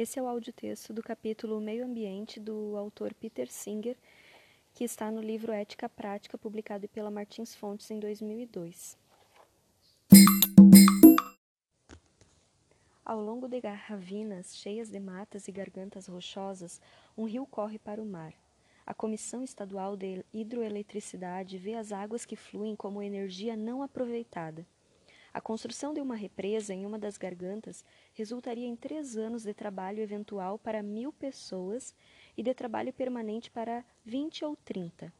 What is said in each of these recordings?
Esse é o áudio-texto do capítulo Meio Ambiente do autor Peter Singer, que está no livro Ética Prática, publicado pela Martins Fontes em 2002. Ao longo de ravinas cheias de matas e gargantas rochosas, um rio corre para o mar. A Comissão Estadual de Hidroeletricidade vê as águas que fluem como energia não aproveitada. A construção de uma represa em uma das gargantas resultaria em três anos de trabalho eventual para mil pessoas e de trabalho permanente para vinte ou trinta.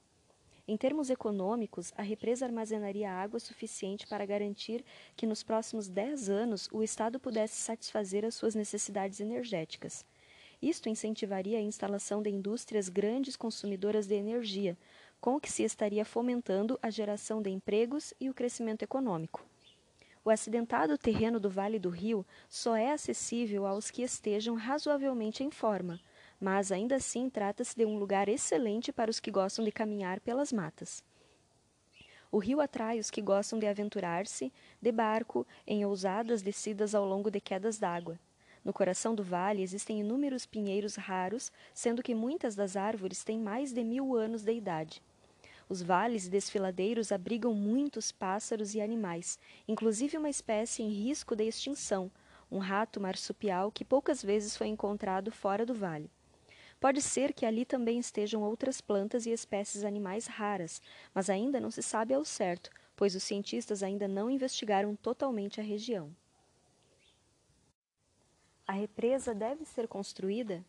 Em termos econômicos, a represa armazenaria água suficiente para garantir que nos próximos dez anos o Estado pudesse satisfazer as suas necessidades energéticas. Isto incentivaria a instalação de indústrias grandes consumidoras de energia, com o que se estaria fomentando a geração de empregos e o crescimento econômico. O acidentado terreno do Vale do Rio só é acessível aos que estejam razoavelmente em forma, mas ainda assim trata-se de um lugar excelente para os que gostam de caminhar pelas matas. O rio atrai os que gostam de aventurar-se de barco em ousadas descidas ao longo de quedas d'água. No coração do vale existem inúmeros pinheiros raros, sendo que muitas das árvores têm mais de mil anos de idade. Os vales e desfiladeiros abrigam muitos pássaros e animais, inclusive uma espécie em risco de extinção, um rato marsupial que poucas vezes foi encontrado fora do vale. Pode ser que ali também estejam outras plantas e espécies animais raras, mas ainda não se sabe ao certo, pois os cientistas ainda não investigaram totalmente a região. A represa deve ser construída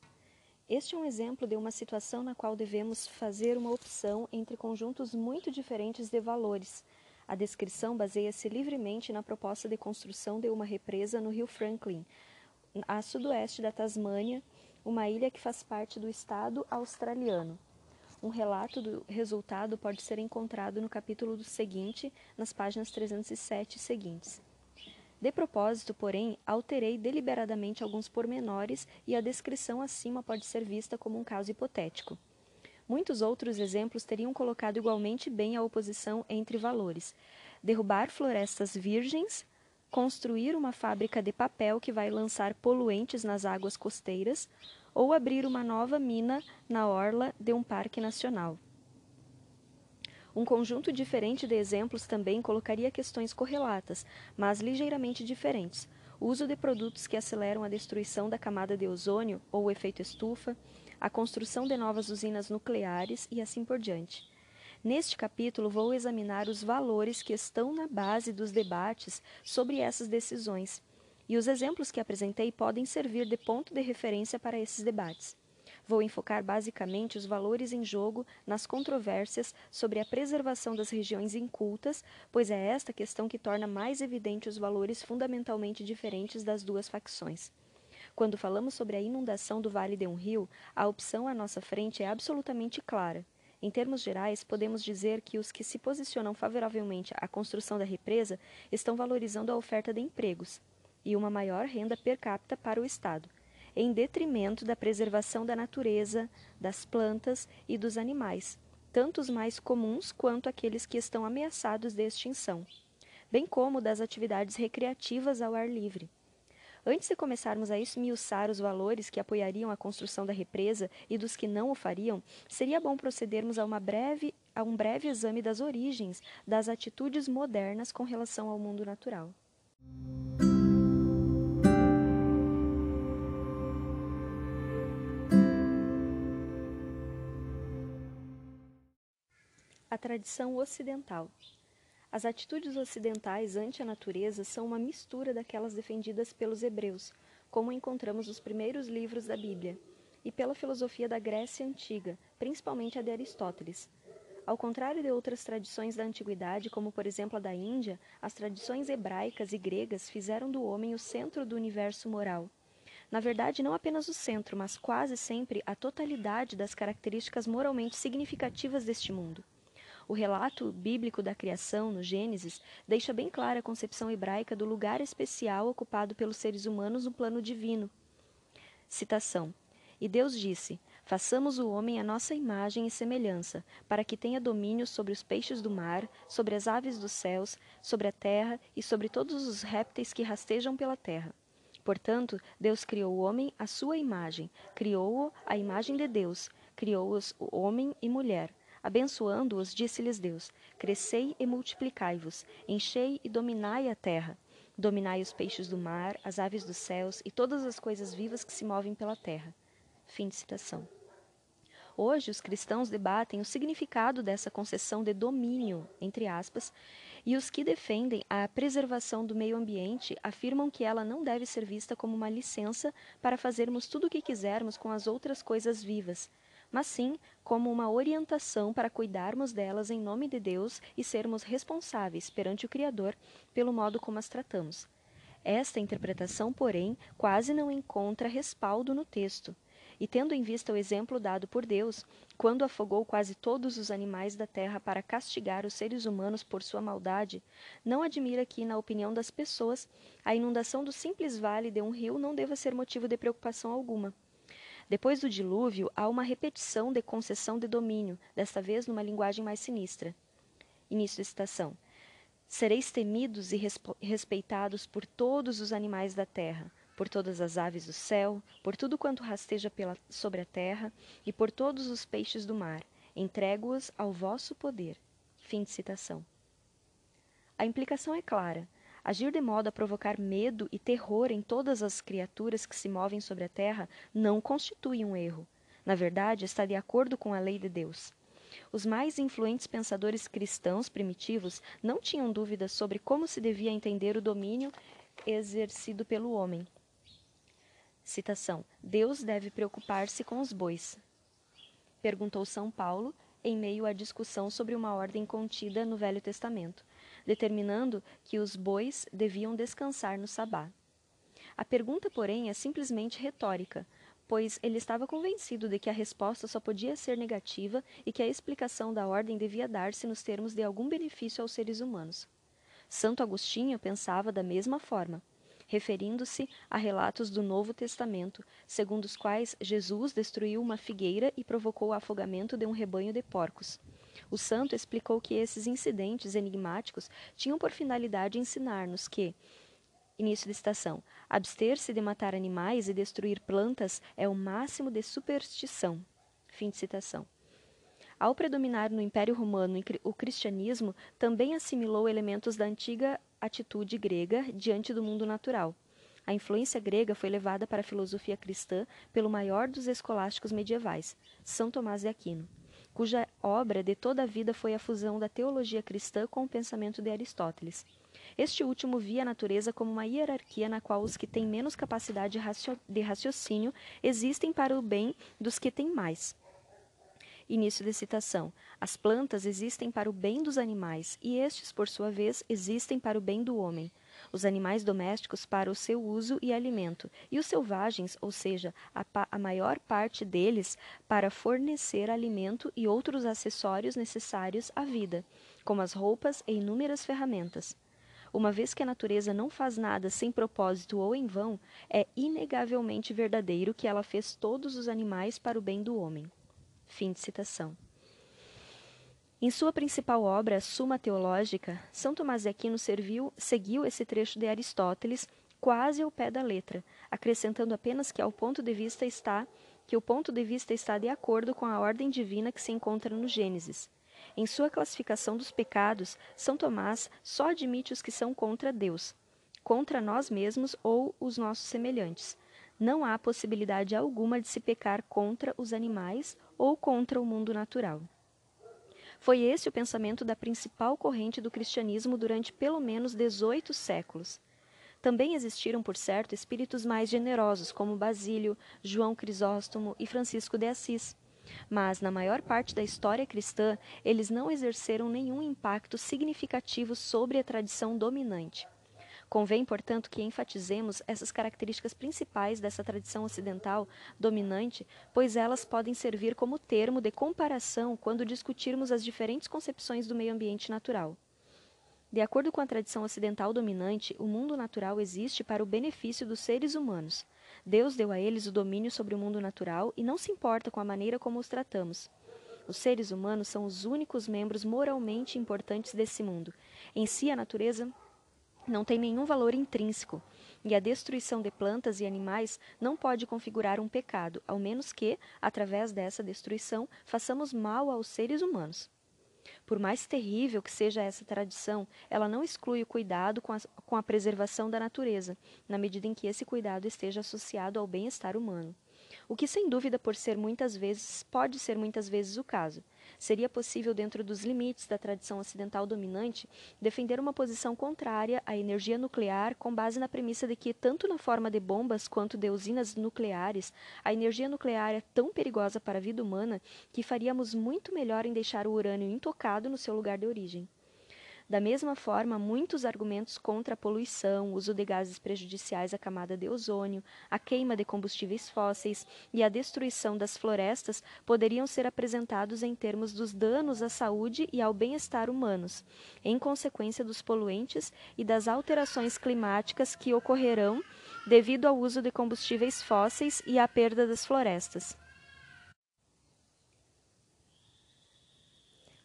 este é um exemplo de uma situação na qual devemos fazer uma opção entre conjuntos muito diferentes de valores. A descrição baseia-se livremente na proposta de construção de uma represa no rio Franklin, a sudoeste da Tasmânia, uma ilha que faz parte do estado australiano. Um relato do resultado pode ser encontrado no capítulo seguinte, nas páginas 307 seguintes. De propósito, porém, alterei deliberadamente alguns pormenores e a descrição acima pode ser vista como um caso hipotético. Muitos outros exemplos teriam colocado igualmente bem a oposição entre valores: derrubar florestas virgens, construir uma fábrica de papel que vai lançar poluentes nas águas costeiras, ou abrir uma nova mina na orla de um parque nacional. Um conjunto diferente de exemplos também colocaria questões correlatas, mas ligeiramente diferentes. O uso de produtos que aceleram a destruição da camada de ozônio ou o efeito estufa, a construção de novas usinas nucleares e assim por diante. Neste capítulo, vou examinar os valores que estão na base dos debates sobre essas decisões, e os exemplos que apresentei podem servir de ponto de referência para esses debates. Vou enfocar basicamente os valores em jogo nas controvérsias sobre a preservação das regiões incultas, pois é esta questão que torna mais evidente os valores fundamentalmente diferentes das duas facções. Quando falamos sobre a inundação do vale de um rio, a opção à nossa frente é absolutamente clara. Em termos gerais, podemos dizer que os que se posicionam favoravelmente à construção da represa estão valorizando a oferta de empregos e uma maior renda per capita para o Estado em detrimento da preservação da natureza, das plantas e dos animais, tanto os mais comuns quanto aqueles que estão ameaçados de extinção, bem como das atividades recreativas ao ar livre. Antes de começarmos a esmiuçar os valores que apoiariam a construção da represa e dos que não o fariam, seria bom procedermos a, breve, a um breve exame das origens das atitudes modernas com relação ao mundo natural. A tradição ocidental. As atitudes ocidentais ante a natureza são uma mistura daquelas defendidas pelos hebreus, como encontramos nos primeiros livros da Bíblia, e pela filosofia da Grécia antiga, principalmente a de Aristóteles. Ao contrário de outras tradições da antiguidade, como por exemplo a da Índia, as tradições hebraicas e gregas fizeram do homem o centro do universo moral. Na verdade, não apenas o centro, mas quase sempre a totalidade das características moralmente significativas deste mundo. O relato bíblico da criação, no Gênesis, deixa bem clara a concepção hebraica do lugar especial ocupado pelos seres humanos no plano divino. Citação: E Deus disse: Façamos o homem à nossa imagem e semelhança, para que tenha domínio sobre os peixes do mar, sobre as aves dos céus, sobre a terra e sobre todos os répteis que rastejam pela terra. Portanto, Deus criou o homem à sua imagem, criou-o à imagem de Deus, criou-os homem e mulher. Abençoando-os, disse-lhes Deus: Crescei e multiplicai-vos, enchei e dominai a terra. Dominai os peixes do mar, as aves dos céus e todas as coisas vivas que se movem pela terra. Fim de citação. Hoje, os cristãos debatem o significado dessa concessão de domínio, entre aspas, e os que defendem a preservação do meio ambiente afirmam que ela não deve ser vista como uma licença para fazermos tudo o que quisermos com as outras coisas vivas, mas sim como uma orientação para cuidarmos delas em nome de Deus e sermos responsáveis perante o Criador pelo modo como as tratamos. Esta interpretação, porém, quase não encontra respaldo no texto. E tendo em vista o exemplo dado por Deus, quando afogou quase todos os animais da terra para castigar os seres humanos por sua maldade, não admira que, na opinião das pessoas, a inundação do simples vale de um rio não deva ser motivo de preocupação alguma. Depois do dilúvio, há uma repetição de concessão de domínio, desta vez numa linguagem mais sinistra. Início da citação. Sereis temidos e respeitados por todos os animais da terra por todas as aves do céu, por tudo quanto rasteja pela, sobre a terra, e por todos os peixes do mar. Entrego-os ao vosso poder. Fim de citação. A implicação é clara. Agir de modo a provocar medo e terror em todas as criaturas que se movem sobre a terra não constitui um erro. Na verdade, está de acordo com a lei de Deus. Os mais influentes pensadores cristãos primitivos não tinham dúvidas sobre como se devia entender o domínio exercido pelo homem, Citação: Deus deve preocupar-se com os bois. Perguntou São Paulo em meio à discussão sobre uma ordem contida no Velho Testamento, determinando que os bois deviam descansar no sabá. A pergunta, porém, é simplesmente retórica, pois ele estava convencido de que a resposta só podia ser negativa e que a explicação da ordem devia dar-se nos termos de algum benefício aos seres humanos. Santo Agostinho pensava da mesma forma referindo-se a relatos do Novo Testamento, segundo os quais Jesus destruiu uma figueira e provocou o afogamento de um rebanho de porcos. O santo explicou que esses incidentes enigmáticos tinham por finalidade ensinar-nos que, início de citação, abster-se de matar animais e destruir plantas é o máximo de superstição. Fim de citação. Ao predominar no Império Romano o cristianismo, também assimilou elementos da antiga atitude grega diante do mundo natural. A influência grega foi levada para a filosofia cristã pelo maior dos escolásticos medievais, São Tomás de Aquino, cuja obra de toda a vida foi a fusão da teologia cristã com o pensamento de Aristóteles. Este último via a natureza como uma hierarquia na qual os que têm menos capacidade de raciocínio existem para o bem dos que têm mais. Início de citação. As plantas existem para o bem dos animais, e estes, por sua vez, existem para o bem do homem. Os animais domésticos para o seu uso e alimento, e os selvagens, ou seja, a, a maior parte deles, para fornecer alimento e outros acessórios necessários à vida, como as roupas e inúmeras ferramentas. Uma vez que a natureza não faz nada sem propósito ou em vão, é inegavelmente verdadeiro que ela fez todos os animais para o bem do homem. Fim de citação. Em sua principal obra, Suma Teológica, São Tomás de Aquino serviu, seguiu esse trecho de Aristóteles quase ao pé da letra, acrescentando apenas que ao ponto de vista está que o ponto de vista está de acordo com a ordem divina que se encontra no Gênesis. Em sua classificação dos pecados, São Tomás só admite os que são contra Deus, contra nós mesmos ou os nossos semelhantes. Não há possibilidade alguma de se pecar contra os animais ou contra o mundo natural. Foi esse o pensamento da principal corrente do cristianismo durante pelo menos 18 séculos. Também existiram, por certo, espíritos mais generosos, como Basílio, João Crisóstomo e Francisco de Assis. Mas, na maior parte da história cristã, eles não exerceram nenhum impacto significativo sobre a tradição dominante. Convém, portanto, que enfatizemos essas características principais dessa tradição ocidental dominante, pois elas podem servir como termo de comparação quando discutirmos as diferentes concepções do meio ambiente natural. De acordo com a tradição ocidental dominante, o mundo natural existe para o benefício dos seres humanos. Deus deu a eles o domínio sobre o mundo natural e não se importa com a maneira como os tratamos. Os seres humanos são os únicos membros moralmente importantes desse mundo. Em si, a natureza não tem nenhum valor intrínseco. e a destruição de plantas e animais não pode configurar um pecado, ao menos que, através dessa destruição, façamos mal aos seres humanos. Por mais terrível que seja essa tradição, ela não exclui o cuidado com a, com a preservação da natureza, na medida em que esse cuidado esteja associado ao bem-estar humano. O que sem dúvida por ser muitas vezes pode ser muitas vezes o caso. Seria possível, dentro dos limites da tradição ocidental dominante, defender uma posição contrária à energia nuclear com base na premissa de que, tanto na forma de bombas quanto de usinas nucleares, a energia nuclear é tão perigosa para a vida humana que faríamos muito melhor em deixar o urânio intocado no seu lugar de origem. Da mesma forma, muitos argumentos contra a poluição, uso de gases prejudiciais à camada de ozônio, a queima de combustíveis fósseis e a destruição das florestas poderiam ser apresentados em termos dos danos à saúde e ao bem-estar humanos, em consequência dos poluentes e das alterações climáticas que ocorrerão devido ao uso de combustíveis fósseis e à perda das florestas.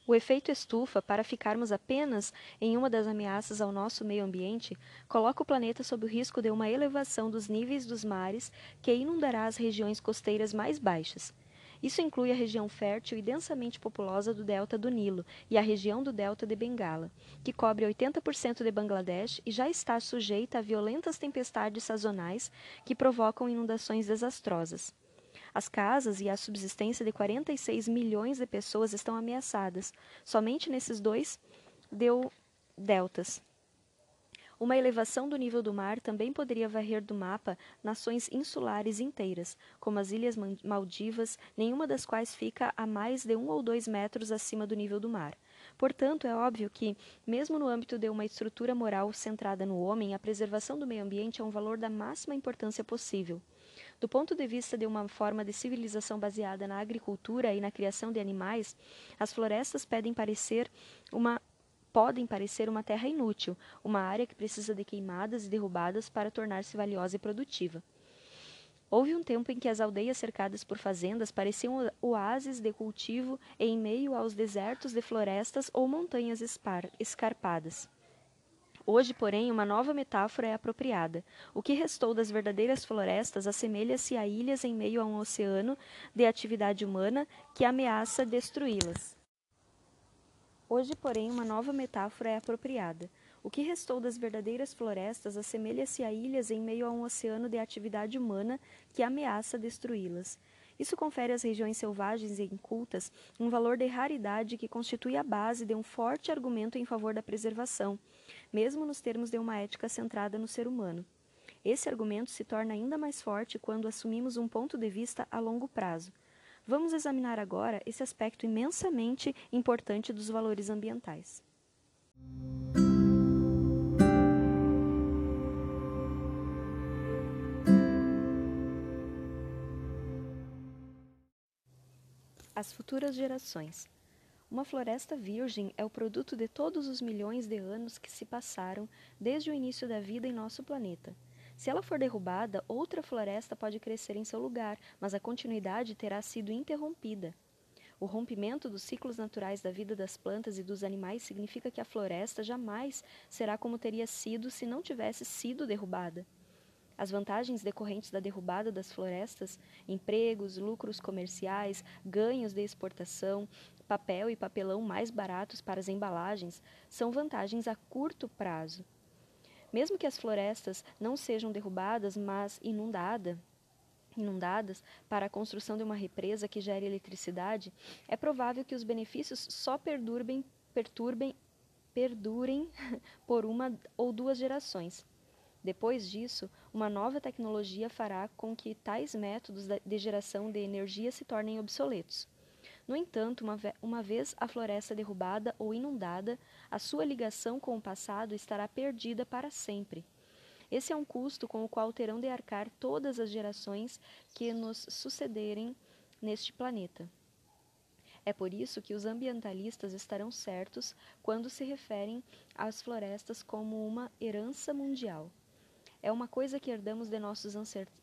O efeito estufa, para ficarmos apenas em uma das ameaças ao nosso meio ambiente, coloca o planeta sob o risco de uma elevação dos níveis dos mares que inundará as regiões costeiras mais baixas. Isso inclui a região fértil e densamente populosa do delta do Nilo e a região do delta de Bengala, que cobre 80% de Bangladesh e já está sujeita a violentas tempestades sazonais que provocam inundações desastrosas. As casas e a subsistência de 46 milhões de pessoas estão ameaçadas. Somente nesses dois deu deltas. Uma elevação do nível do mar também poderia varrer do mapa nações insulares inteiras, como as Ilhas Maldivas, nenhuma das quais fica a mais de um ou dois metros acima do nível do mar. Portanto, é óbvio que, mesmo no âmbito de uma estrutura moral centrada no homem, a preservação do meio ambiente é um valor da máxima importância possível. Do ponto de vista de uma forma de civilização baseada na agricultura e na criação de animais, as florestas podem parecer uma podem parecer uma terra inútil, uma área que precisa de queimadas e derrubadas para tornar-se valiosa e produtiva. Houve um tempo em que as aldeias cercadas por fazendas pareciam oásis de cultivo em meio aos desertos de florestas ou montanhas escarpadas. Hoje, porém, uma nova metáfora é apropriada. O que restou das verdadeiras florestas assemelha-se a ilhas em meio a um oceano de atividade humana que ameaça destruí-las. Hoje, porém, uma nova metáfora é apropriada. O que restou das verdadeiras florestas assemelha-se a ilhas em meio a um oceano de atividade humana que ameaça destruí-las. Isso confere às regiões selvagens e incultas um valor de raridade que constitui a base de um forte argumento em favor da preservação, mesmo nos termos de uma ética centrada no ser humano. Esse argumento se torna ainda mais forte quando assumimos um ponto de vista a longo prazo. Vamos examinar agora esse aspecto imensamente importante dos valores ambientais. As futuras gerações. Uma floresta virgem é o produto de todos os milhões de anos que se passaram desde o início da vida em nosso planeta. Se ela for derrubada, outra floresta pode crescer em seu lugar, mas a continuidade terá sido interrompida. O rompimento dos ciclos naturais da vida das plantas e dos animais significa que a floresta jamais será como teria sido se não tivesse sido derrubada. As vantagens decorrentes da derrubada das florestas, empregos, lucros comerciais, ganhos de exportação, papel e papelão mais baratos para as embalagens, são vantagens a curto prazo. Mesmo que as florestas não sejam derrubadas, mas inundada, inundadas para a construção de uma represa que gere eletricidade, é provável que os benefícios só perturbem, perturbem, perdurem por uma ou duas gerações. Depois disso, uma nova tecnologia fará com que tais métodos de geração de energia se tornem obsoletos. No entanto, uma, uma vez a floresta derrubada ou inundada, a sua ligação com o passado estará perdida para sempre. Esse é um custo com o qual terão de arcar todas as gerações que nos sucederem neste planeta. É por isso que os ambientalistas estarão certos quando se referem às florestas como uma herança mundial. É uma coisa que herdamos de nossos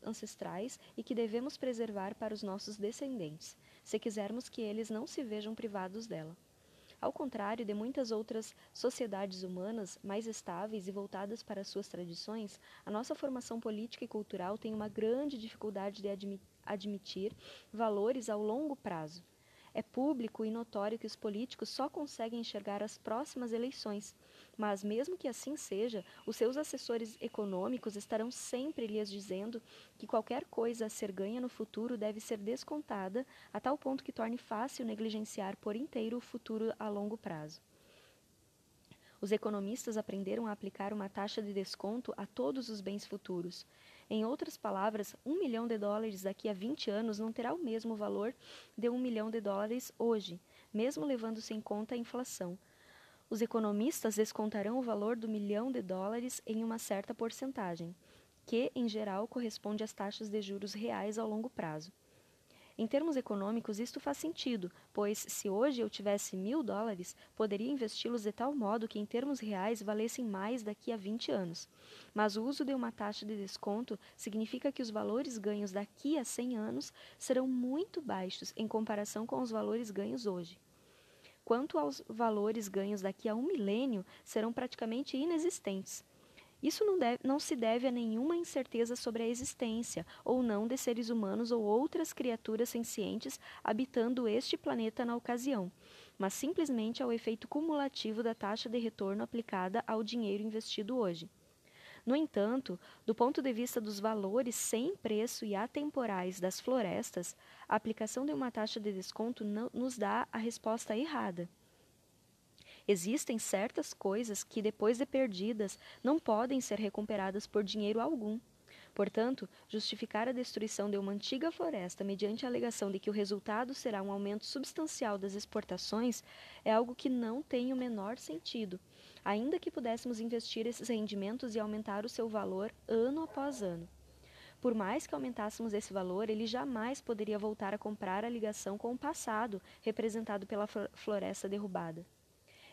ancestrais e que devemos preservar para os nossos descendentes, se quisermos que eles não se vejam privados dela. Ao contrário de muitas outras sociedades humanas mais estáveis e voltadas para suas tradições, a nossa formação política e cultural tem uma grande dificuldade de admitir valores ao longo prazo. É público e notório que os políticos só conseguem enxergar as próximas eleições, mas, mesmo que assim seja, os seus assessores econômicos estarão sempre lhes dizendo que qualquer coisa a ser ganha no futuro deve ser descontada, a tal ponto que torne fácil negligenciar por inteiro o futuro a longo prazo. Os economistas aprenderam a aplicar uma taxa de desconto a todos os bens futuros. Em outras palavras, um milhão de dólares daqui a 20 anos não terá o mesmo valor de um milhão de dólares hoje, mesmo levando-se em conta a inflação. Os economistas descontarão o valor do milhão de dólares em uma certa porcentagem, que, em geral, corresponde às taxas de juros reais ao longo prazo. Em termos econômicos, isto faz sentido, pois se hoje eu tivesse mil dólares, poderia investi-los de tal modo que, em termos reais, valessem mais daqui a 20 anos. Mas o uso de uma taxa de desconto significa que os valores ganhos daqui a 100 anos serão muito baixos em comparação com os valores ganhos hoje. Quanto aos valores ganhos daqui a um milênio, serão praticamente inexistentes. Isso não, deve, não, se deve a nenhuma incerteza sobre a existência ou não de seres humanos ou outras criaturas sencientes habitando este planeta na ocasião, mas simplesmente ao efeito cumulativo da taxa de retorno aplicada ao dinheiro investido hoje. No entanto, do ponto de vista dos valores sem preço e atemporais das florestas, a aplicação de uma taxa de desconto nos dá a resposta errada. Existem certas coisas que, depois de perdidas, não podem ser recuperadas por dinheiro algum. Portanto, justificar a destruição de uma antiga floresta mediante a alegação de que o resultado será um aumento substancial das exportações é algo que não tem o menor sentido, ainda que pudéssemos investir esses rendimentos e aumentar o seu valor ano após ano. Por mais que aumentássemos esse valor, ele jamais poderia voltar a comprar a ligação com o passado, representado pela floresta derrubada.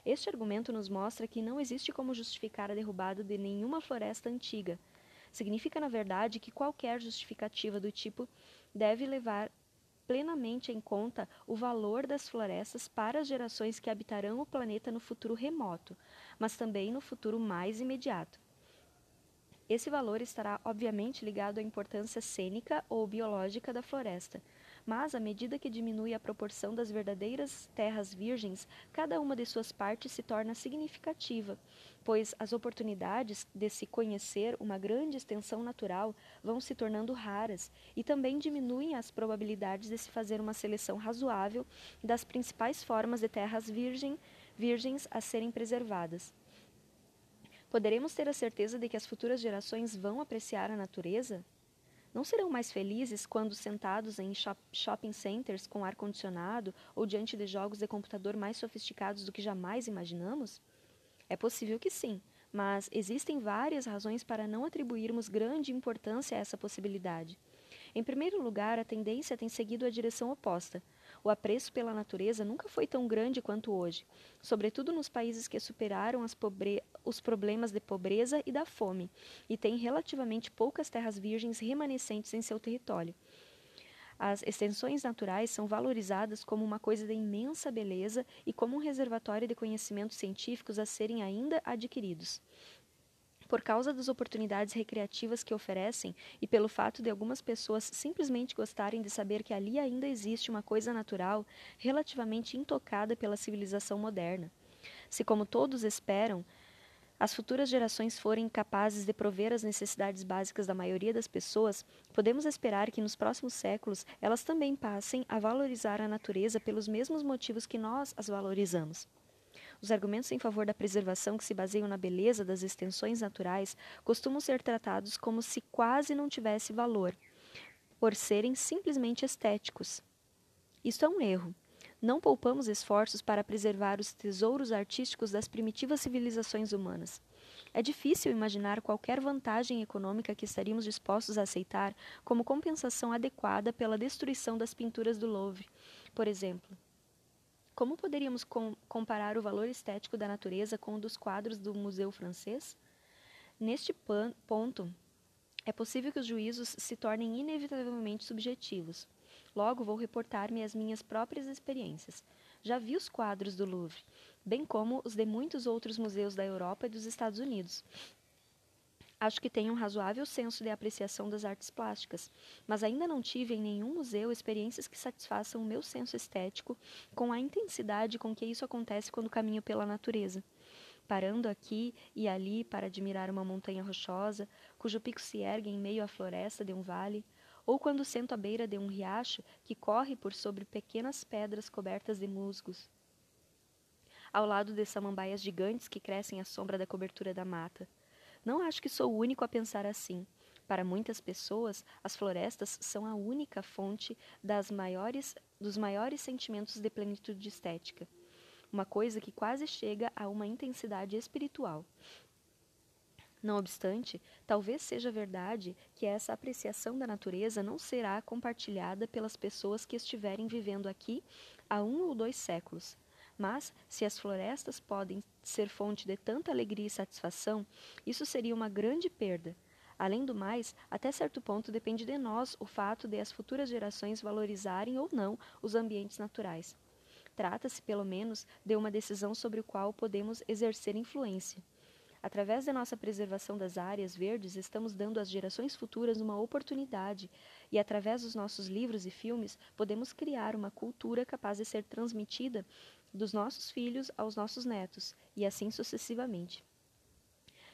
Este argumento nos mostra que não existe como justificar a derrubada de nenhuma floresta antiga. Significa, na verdade, que qualquer justificativa do tipo deve levar plenamente em conta o valor das florestas para as gerações que habitarão o planeta no futuro remoto, mas também no futuro mais imediato. Esse valor estará obviamente ligado à importância cênica ou biológica da floresta, mas à medida que diminui a proporção das verdadeiras terras virgens, cada uma de suas partes se torna significativa, pois as oportunidades de se conhecer uma grande extensão natural vão se tornando raras e também diminuem as probabilidades de se fazer uma seleção razoável das principais formas de terras virgem, virgens a serem preservadas. Poderemos ter a certeza de que as futuras gerações vão apreciar a natureza? Não serão mais felizes quando sentados em shopping centers com ar-condicionado ou diante de jogos de computador mais sofisticados do que jamais imaginamos? É possível que sim, mas existem várias razões para não atribuirmos grande importância a essa possibilidade. Em primeiro lugar, a tendência tem seguido a direção oposta. O apreço pela natureza nunca foi tão grande quanto hoje, sobretudo nos países que superaram pobre... os problemas de pobreza e da fome e têm relativamente poucas terras virgens remanescentes em seu território. As extensões naturais são valorizadas como uma coisa de imensa beleza e como um reservatório de conhecimentos científicos a serem ainda adquiridos por causa das oportunidades recreativas que oferecem e pelo fato de algumas pessoas simplesmente gostarem de saber que ali ainda existe uma coisa natural relativamente intocada pela civilização moderna. Se, como todos esperam, as futuras gerações forem capazes de prover as necessidades básicas da maioria das pessoas, podemos esperar que nos próximos séculos elas também passem a valorizar a natureza pelos mesmos motivos que nós as valorizamos. Os argumentos em favor da preservação que se baseiam na beleza das extensões naturais costumam ser tratados como se quase não tivesse valor, por serem simplesmente estéticos. Isto é um erro. Não poupamos esforços para preservar os tesouros artísticos das primitivas civilizações humanas. É difícil imaginar qualquer vantagem econômica que estaríamos dispostos a aceitar como compensação adequada pela destruição das pinturas do Louvre, por exemplo. Como poderíamos com comparar o valor estético da natureza com o dos quadros do Museu Francês? Neste ponto, é possível que os juízos se tornem inevitavelmente subjetivos. Logo, vou reportar-me às minhas próprias experiências. já vi os quadros do Louvre, bem como os de muitos outros museus da Europa e dos Estados Unidos. Acho que tenho um razoável senso de apreciação das artes plásticas, mas ainda não tive em nenhum museu experiências que satisfaçam o meu senso estético com a intensidade com que isso acontece quando caminho pela natureza. Parando aqui e ali para admirar uma montanha rochosa, cujo pico se ergue em meio à floresta de um vale, ou quando sento à beira de um riacho que corre por sobre pequenas pedras cobertas de musgos, ao lado de samambaias gigantes que crescem à sombra da cobertura da mata. Não acho que sou o único a pensar assim. Para muitas pessoas, as florestas são a única fonte das maiores, dos maiores sentimentos de plenitude estética. Uma coisa que quase chega a uma intensidade espiritual. Não obstante, talvez seja verdade que essa apreciação da natureza não será compartilhada pelas pessoas que estiverem vivendo aqui há um ou dois séculos. Mas, se as florestas podem ser fonte de tanta alegria e satisfação, isso seria uma grande perda. Além do mais, até certo ponto depende de nós o fato de as futuras gerações valorizarem ou não os ambientes naturais. Trata-se, pelo menos, de uma decisão sobre o qual podemos exercer influência. Através da nossa preservação das áreas verdes, estamos dando às gerações futuras uma oportunidade, e através dos nossos livros e filmes, podemos criar uma cultura capaz de ser transmitida dos nossos filhos aos nossos netos, e assim sucessivamente.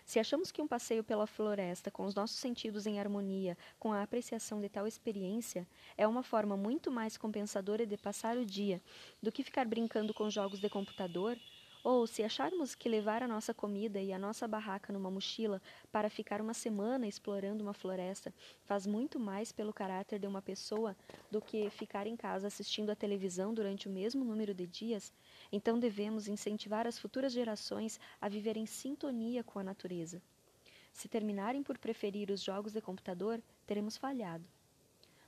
Se achamos que um passeio pela floresta com os nossos sentidos em harmonia com a apreciação de tal experiência é uma forma muito mais compensadora de passar o dia do que ficar brincando com jogos de computador, ou se acharmos que levar a nossa comida e a nossa barraca numa mochila para ficar uma semana explorando uma floresta faz muito mais pelo caráter de uma pessoa do que ficar em casa assistindo à televisão durante o mesmo número de dias, então devemos incentivar as futuras gerações a viver em sintonia com a natureza. Se terminarem por preferir os jogos de computador, teremos falhado.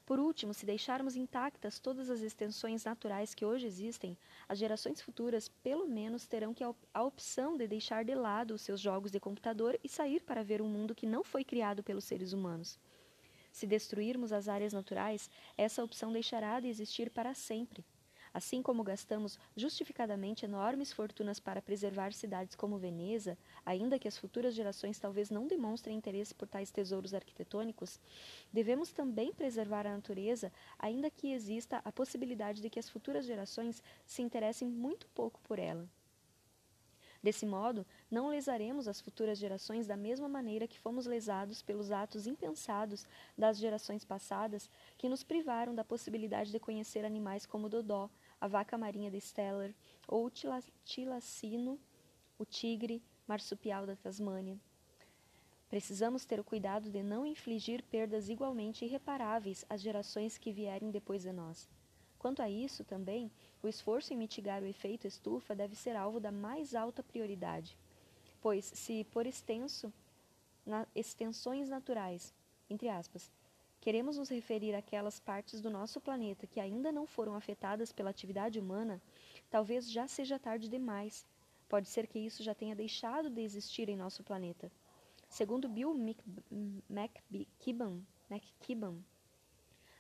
Por último, se deixarmos intactas todas as extensões naturais que hoje existem, as gerações futuras pelo menos terão que a opção de deixar de lado os seus jogos de computador e sair para ver um mundo que não foi criado pelos seres humanos. Se destruirmos as áreas naturais, essa opção deixará de existir para sempre. Assim como gastamos justificadamente enormes fortunas para preservar cidades como Veneza, ainda que as futuras gerações talvez não demonstrem interesse por tais tesouros arquitetônicos, devemos também preservar a natureza, ainda que exista a possibilidade de que as futuras gerações se interessem muito pouco por ela. Desse modo, não lesaremos as futuras gerações da mesma maneira que fomos lesados pelos atos impensados das gerações passadas que nos privaram da possibilidade de conhecer animais como o dodó, a vaca marinha de Steller ou o tilacino, o tigre marsupial da Tasmânia. Precisamos ter o cuidado de não infligir perdas igualmente irreparáveis às gerações que vierem depois de nós. Quanto a isso, também, o esforço em mitigar o efeito estufa deve ser alvo da mais alta prioridade, pois, se por extenso, na, extensões naturais, entre aspas, queremos nos referir àquelas partes do nosso planeta que ainda não foram afetadas pela atividade humana, talvez já seja tarde demais. Pode ser que isso já tenha deixado de existir em nosso planeta. Segundo Bill McKibben,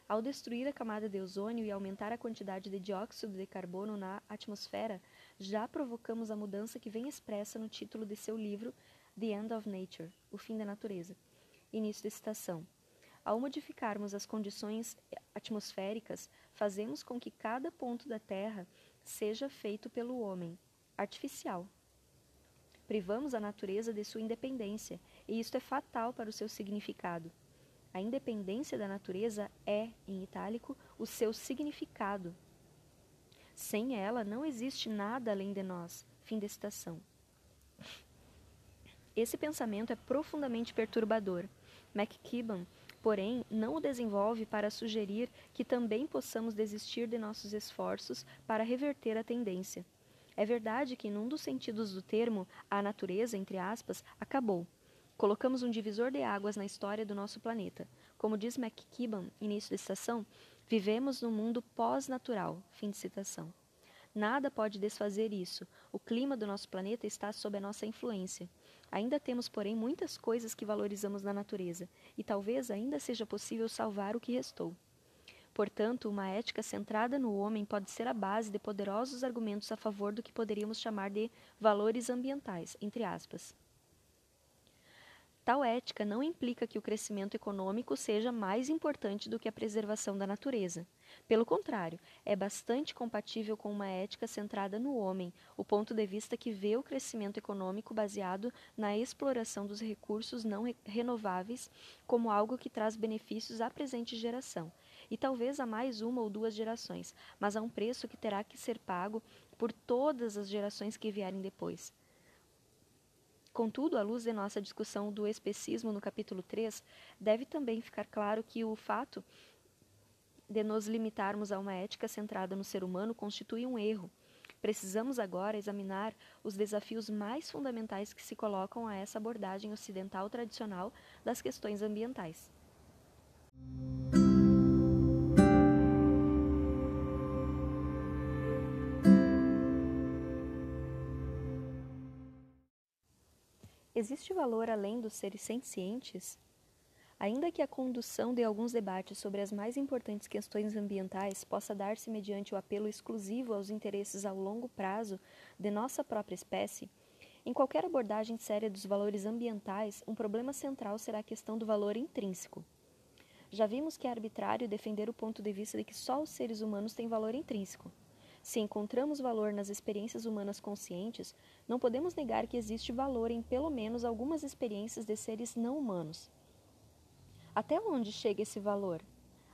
ao destruir a camada de ozônio e aumentar a quantidade de dióxido de carbono na atmosfera, já provocamos a mudança que vem expressa no título de seu livro The End of Nature O Fim da Natureza. Início da citação. Ao modificarmos as condições atmosféricas, fazemos com que cada ponto da Terra seja feito pelo homem, artificial. Privamos a natureza de sua independência, e isto é fatal para o seu significado. A independência da natureza é, em itálico, o seu significado. Sem ela não existe nada além de nós. Fim da citação. Esse pensamento é profundamente perturbador. McKibben, porém, não o desenvolve para sugerir que também possamos desistir de nossos esforços para reverter a tendência. É verdade que, num dos sentidos do termo, a natureza, entre aspas, acabou. Colocamos um divisor de águas na história do nosso planeta. Como diz McKibben, início da citação, vivemos num mundo pós-natural. Fim de citação. Nada pode desfazer isso. O clima do nosso planeta está sob a nossa influência. Ainda temos, porém, muitas coisas que valorizamos na natureza, e talvez ainda seja possível salvar o que restou. Portanto, uma ética centrada no homem pode ser a base de poderosos argumentos a favor do que poderíamos chamar de valores ambientais, entre aspas. Tal ética não implica que o crescimento econômico seja mais importante do que a preservação da natureza. Pelo contrário, é bastante compatível com uma ética centrada no homem, o ponto de vista que vê o crescimento econômico baseado na exploração dos recursos não renováveis como algo que traz benefícios à presente geração, e talvez a mais uma ou duas gerações, mas a um preço que terá que ser pago por todas as gerações que vierem depois. Contudo, à luz de nossa discussão do especismo no capítulo 3, deve também ficar claro que o fato de nos limitarmos a uma ética centrada no ser humano constitui um erro. Precisamos agora examinar os desafios mais fundamentais que se colocam a essa abordagem ocidental tradicional das questões ambientais. Existe valor além dos seres sencientes? Ainda que a condução de alguns debates sobre as mais importantes questões ambientais possa dar-se mediante o apelo exclusivo aos interesses ao longo prazo de nossa própria espécie, em qualquer abordagem séria dos valores ambientais, um problema central será a questão do valor intrínseco. Já vimos que é arbitrário defender o ponto de vista de que só os seres humanos têm valor intrínseco. Se encontramos valor nas experiências humanas conscientes, não podemos negar que existe valor em pelo menos algumas experiências de seres não humanos. Até onde chega esse valor?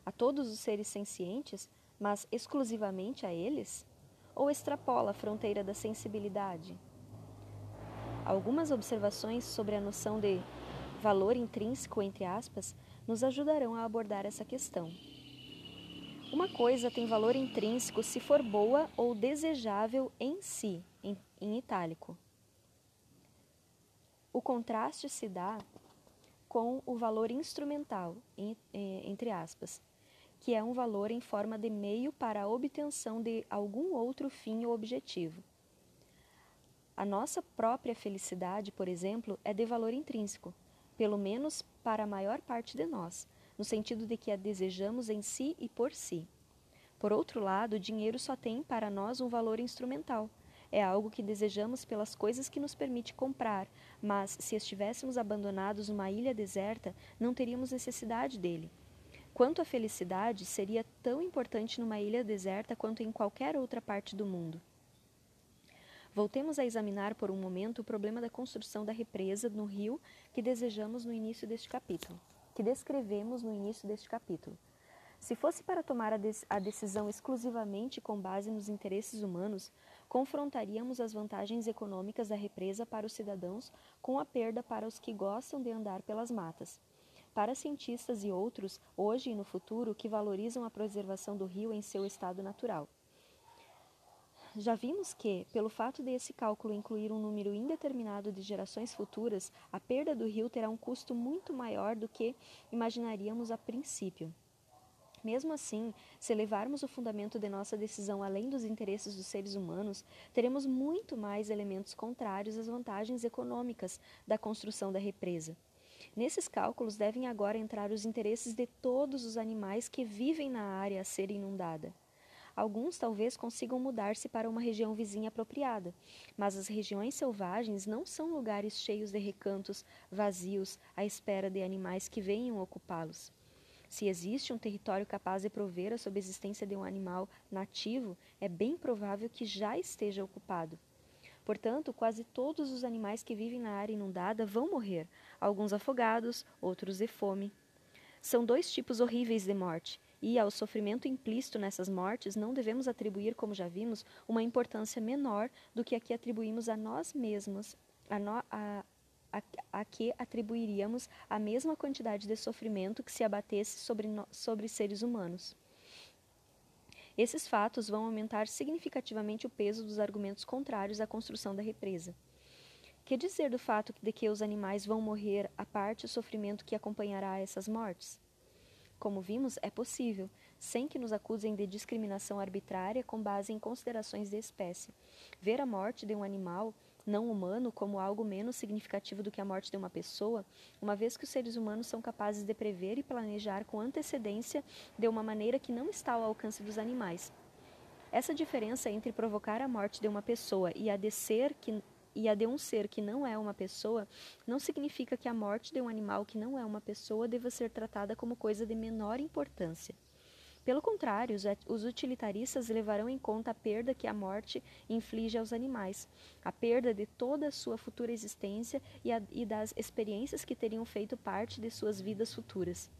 A todos os seres sencientes, mas exclusivamente a eles? Ou extrapola a fronteira da sensibilidade? Algumas observações sobre a noção de valor intrínseco, entre aspas, nos ajudarão a abordar essa questão. Uma coisa tem valor intrínseco se for boa ou desejável em si, em, em itálico. O contraste se dá com o valor instrumental, em, entre aspas, que é um valor em forma de meio para a obtenção de algum outro fim ou objetivo. A nossa própria felicidade, por exemplo, é de valor intrínseco, pelo menos para a maior parte de nós, no sentido de que a desejamos em si e por si. Por outro lado, o dinheiro só tem para nós um valor instrumental. É algo que desejamos pelas coisas que nos permite comprar, mas se estivéssemos abandonados numa ilha deserta, não teríamos necessidade dele. Quanto à felicidade, seria tão importante numa ilha deserta quanto em qualquer outra parte do mundo. Voltemos a examinar por um momento o problema da construção da represa no rio que desejamos no início deste capítulo que descrevemos no início deste capítulo. Se fosse para tomar a, decisão exclusivamente com base nos interesses humanos, confrontaríamos as vantagens econômicas da represa para os cidadãos com a perda para os que gostam de andar pelas matas. Para cientistas e outros, hoje e no futuro, que valorizam a preservação do rio em seu estado natural. Já vimos que, pelo fato de esse cálculo incluir um número indeterminado de gerações futuras, a perda do rio terá um custo muito maior do que imaginaríamos a princípio. Mesmo assim, se levarmos o fundamento de nossa decisão além dos interesses dos seres humanos, teremos muito mais elementos contrários às vantagens econômicas da construção da represa. Nesses cálculos devem agora entrar os interesses de todos os animais que vivem na área a ser inundada. Alguns talvez consigam mudar-se para uma região vizinha apropriada, mas as regiões selvagens não são lugares cheios de recantos vazios à espera de animais que venham ocupá-los. Se existe um território capaz de prover a subsistência de um animal nativo, é bem provável que já esteja ocupado. Portanto, quase todos os animais que vivem na área inundada vão morrer, alguns afogados, outros de fome. São dois tipos horríveis de morte, e ao sofrimento implícito nessas mortes não devemos atribuir, como já vimos, uma importância menor do que a que atribuímos a nós mesmos, a, no, a, a, a, que atribuiríamos a mesma quantidade de sofrimento que se abatesse sobre, no, sobre seres humanos. Esses fatos vão aumentar significativamente o peso dos argumentos contrários à construção da represa. Que dizer do fato de que os animais vão morrer a parte o sofrimento que acompanhará essas mortes? Como vimos, é possível, sem que nos acusem de discriminação arbitrária com base em considerações de espécie. Ver a morte de um animal não humano como algo menos significativo do que a morte de uma pessoa, uma vez que os seres humanos são capazes de prever e planejar com antecedência de uma maneira que não está ao alcance dos animais. Essa diferença entre provocar a morte de uma pessoa e a de ser que e a de um ser que não é uma pessoa, não significa que a morte de um animal que não é uma pessoa deva ser tratada como coisa de menor importância. Pelo contrário, os utilitaristas levarão em conta a perda que a morte inflige aos animais, a perda de toda a sua futura existência e, a, e das experiências que teriam feito parte de suas vidas futuras.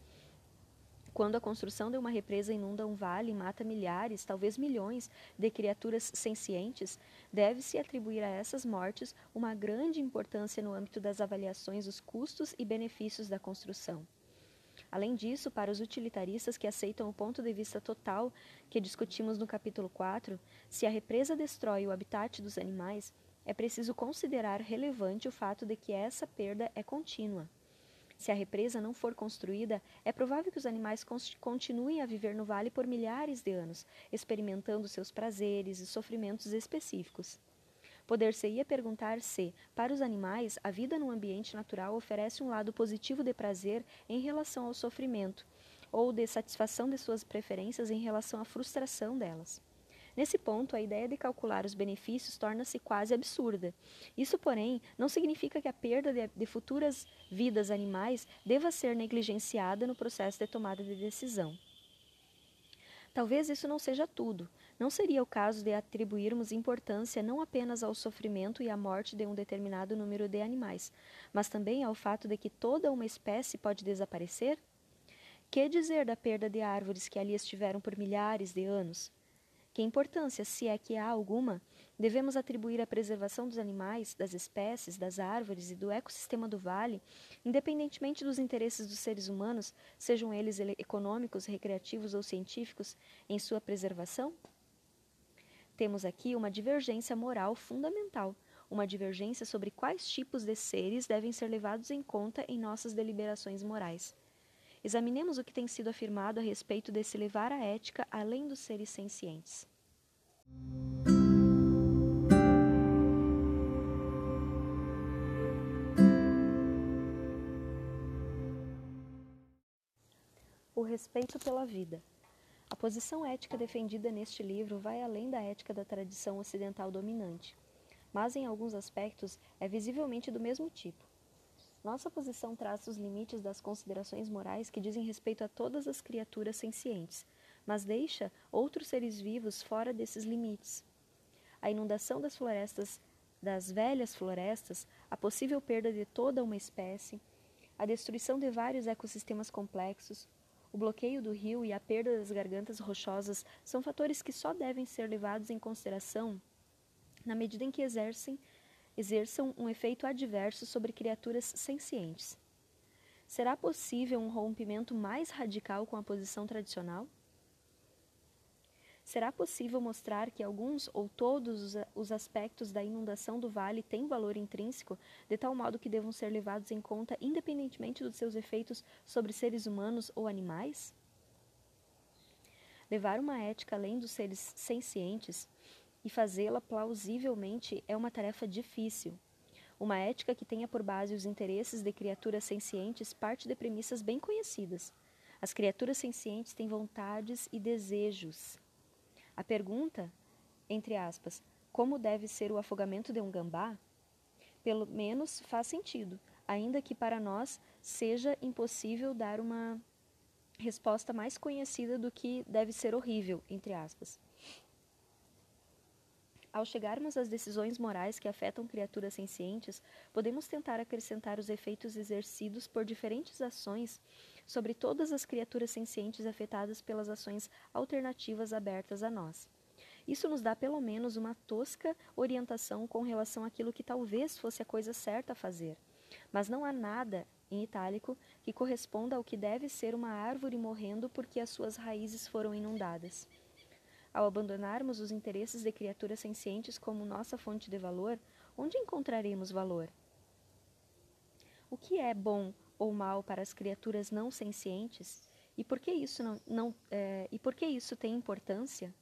Quando a construção de uma represa inunda um vale e mata milhares, talvez milhões, de criaturas sencientes, deve-se atribuir a essas mortes uma grande importância no âmbito das avaliações dos custos e benefícios da construção. Além disso, para os utilitaristas que aceitam o ponto de vista total que discutimos no capítulo 4, se a represa destrói o habitat dos animais, é preciso considerar relevante o fato de que essa perda é contínua. Se a represa não for construída, é provável que os animais continuem a viver no vale por milhares de anos, experimentando seus prazeres e sofrimentos específicos. Poder-se-ia perguntar se, para os animais, a vida no ambiente natural oferece um lado positivo de prazer em relação ao sofrimento, ou de satisfação de suas preferências em relação à frustração delas. Nesse ponto, a ideia de calcular os benefícios torna-se quase absurda. Isso, porém, não significa que a perda de, de, futuras vidas animais deva ser negligenciada no processo de tomada de decisão. Talvez isso não seja tudo. Não seria o caso de atribuirmos importância não apenas ao sofrimento e à morte de um determinado número de animais, mas também ao fato de que toda uma espécie pode desaparecer? Que dizer da perda de árvores que ali estiveram por milhares de anos? Que importância, se é que há alguma, devemos atribuir à preservação dos animais, das espécies, das árvores e do ecossistema do vale, independentemente dos interesses dos seres humanos, sejam eles econômicos, recreativos ou científicos, em sua preservação? Temos aqui uma divergência moral fundamental, uma divergência sobre quais tipos de seres devem ser levados em conta em nossas deliberações morais. Examinemos o que tem sido afirmado a respeito desse levar a ética além dos seres sencientes. O respeito pela vida. A posição ética defendida neste livro vai além da ética da tradição ocidental dominante, mas em alguns aspectos é visivelmente do mesmo tipo. Nossa posição traça os limites das considerações morais que dizem respeito a todas as criaturas sencientes, mas deixa outros seres vivos fora desses limites. A inundação das florestas, das velhas florestas, a possível perda de toda uma espécie, a destruição de vários ecossistemas complexos, o bloqueio do rio e a perda das gargantas rochosas são fatores que só devem ser levados em consideração na medida em que exercem, exerçam um efeito adverso sobre criaturas sencientes. Será possível um rompimento mais radical com a posição tradicional? Será possível mostrar que alguns ou todos os aspectos da inundação do vale têm valor intrínseco, de tal modo que devam ser levados em conta independentemente dos seus efeitos sobre seres humanos ou animais? Levar uma ética além dos seres sencientes e fazê-la plausivelmente é uma tarefa difícil. Uma ética que tenha por base os interesses de criaturas sencientes parte de premissas bem conhecidas. As criaturas sencientes têm vontades e desejos. A pergunta, entre aspas, como deve ser o afogamento de um gambá, pelo menos faz sentido, ainda que para nós seja impossível dar uma resposta mais conhecida do que deve ser horrível, entre aspas. Ao chegarmos às decisões morais que afetam criaturas sencientes, podemos tentar acrescentar os efeitos exercidos por diferentes ações sobre todas as criaturas sencientes afetadas pelas ações alternativas abertas a nós. Isso nos dá pelo menos uma tosca orientação com relação àquilo que talvez fosse a coisa certa a fazer. Mas não há nada, em itálico, que corresponda ao que deve ser uma árvore morrendo porque as suas raízes foram inundadas. Ao abandonarmos os interesses de criaturas sencientes como nossa fonte de valor, onde encontraremos valor? O que é bom ou mal para as criaturas não sencientes? E por que isso, não, não é, e por que isso tem importância?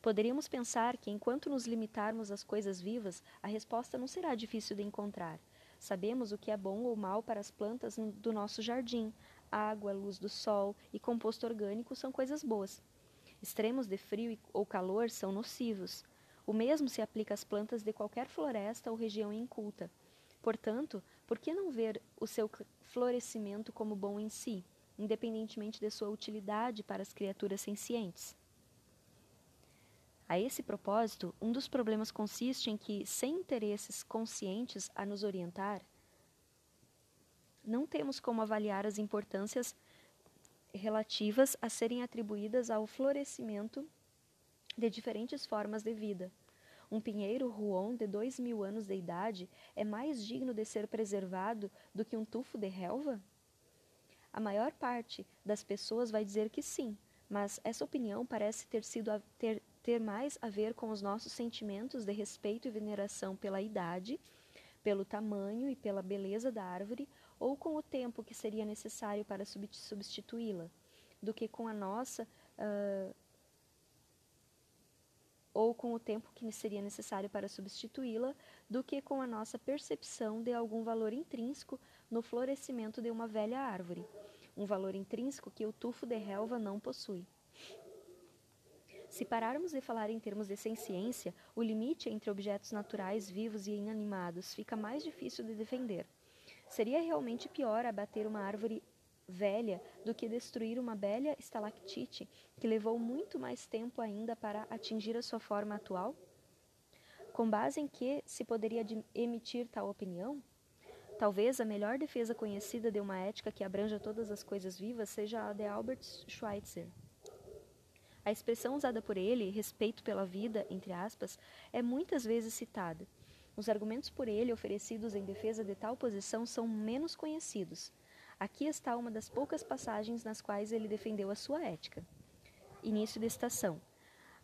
Poderíamos pensar que, enquanto nos limitarmos às coisas vivas, a resposta não será difícil de encontrar. Sabemos o que é bom ou mal para as plantas do nosso jardim. Água, luz do sol e composto orgânico são coisas boas. Extremos de frio ou calor são nocivos. O mesmo se aplica às plantas de qualquer floresta ou região inculta. Portanto, por que não ver o seu florescimento como bom em si, independentemente de sua utilidade para as criaturas sencientes? A esse propósito, um dos problemas consiste em que, sem interesses conscientes a nos orientar, não temos como avaliar as importâncias relativas a serem atribuídas ao florescimento de diferentes formas de vida. Um pinheiro ruon de dois mil anos de idade é mais digno de ser preservado do que um tufo de relva? A maior parte das pessoas vai dizer que sim, mas essa opinião parece ter sido ter ter mais a ver com os nossos sentimentos de respeito e veneração pela idade, pelo tamanho e pela beleza da árvore, ou com o tempo que seria necessário para substituí-la, do que com a nossa. Uh, ou com o tempo que seria necessário para substituí-la, do que com a nossa percepção de algum valor intrínseco no florescimento de uma velha árvore, um valor intrínseco que o tufo de relva não possui. Se pararmos de falar em termos de ciência, o limite entre objetos naturais vivos e inanimados fica mais difícil de defender. Seria realmente pior abater uma árvore velha do que destruir uma bela estalactite que levou muito mais tempo ainda para atingir a sua forma atual? Com base em que se poderia emitir tal opinião? Talvez a melhor defesa conhecida de uma ética que abranja todas as coisas vivas seja a de Albert Schweitzer. A expressão usada por ele, respeito pela vida, entre aspas, é muitas vezes citada. Os argumentos por ele oferecidos em defesa de tal posição são menos conhecidos. Aqui está uma das poucas passagens nas quais ele defendeu a sua ética. Início da estação.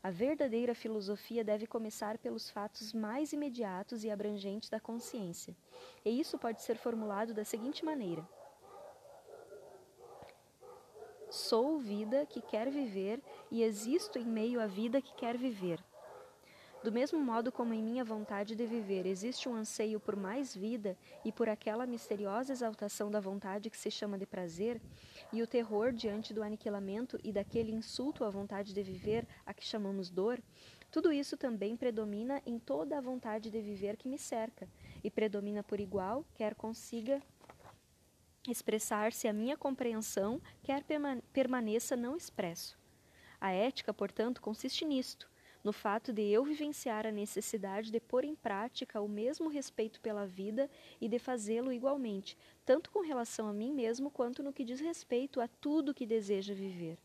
A verdadeira filosofia deve começar pelos fatos mais imediatos e abrangentes da consciência. E isso pode ser formulado da seguinte maneira: Sou vida que quer viver e existo em meio à vida que quer viver. Do mesmo modo como em minha vontade de viver existe um anseio por mais vida e por aquela misteriosa exaltação da vontade que se chama de prazer, e o terror diante do aniquilamento e daquele insulto à vontade de viver a que chamamos dor, tudo isso também predomina em toda a vontade de viver que me cerca, e predomina por igual, quer consiga expressar-se a minha compreensão, quer permaneça não expresso. A ética, portanto, consiste nisto, no fato de eu vivenciar a necessidade de pôr em prática o mesmo respeito pela vida e de fazê-lo igualmente, tanto com relação a mim mesmo quanto no que diz respeito a tudo que deseja viver.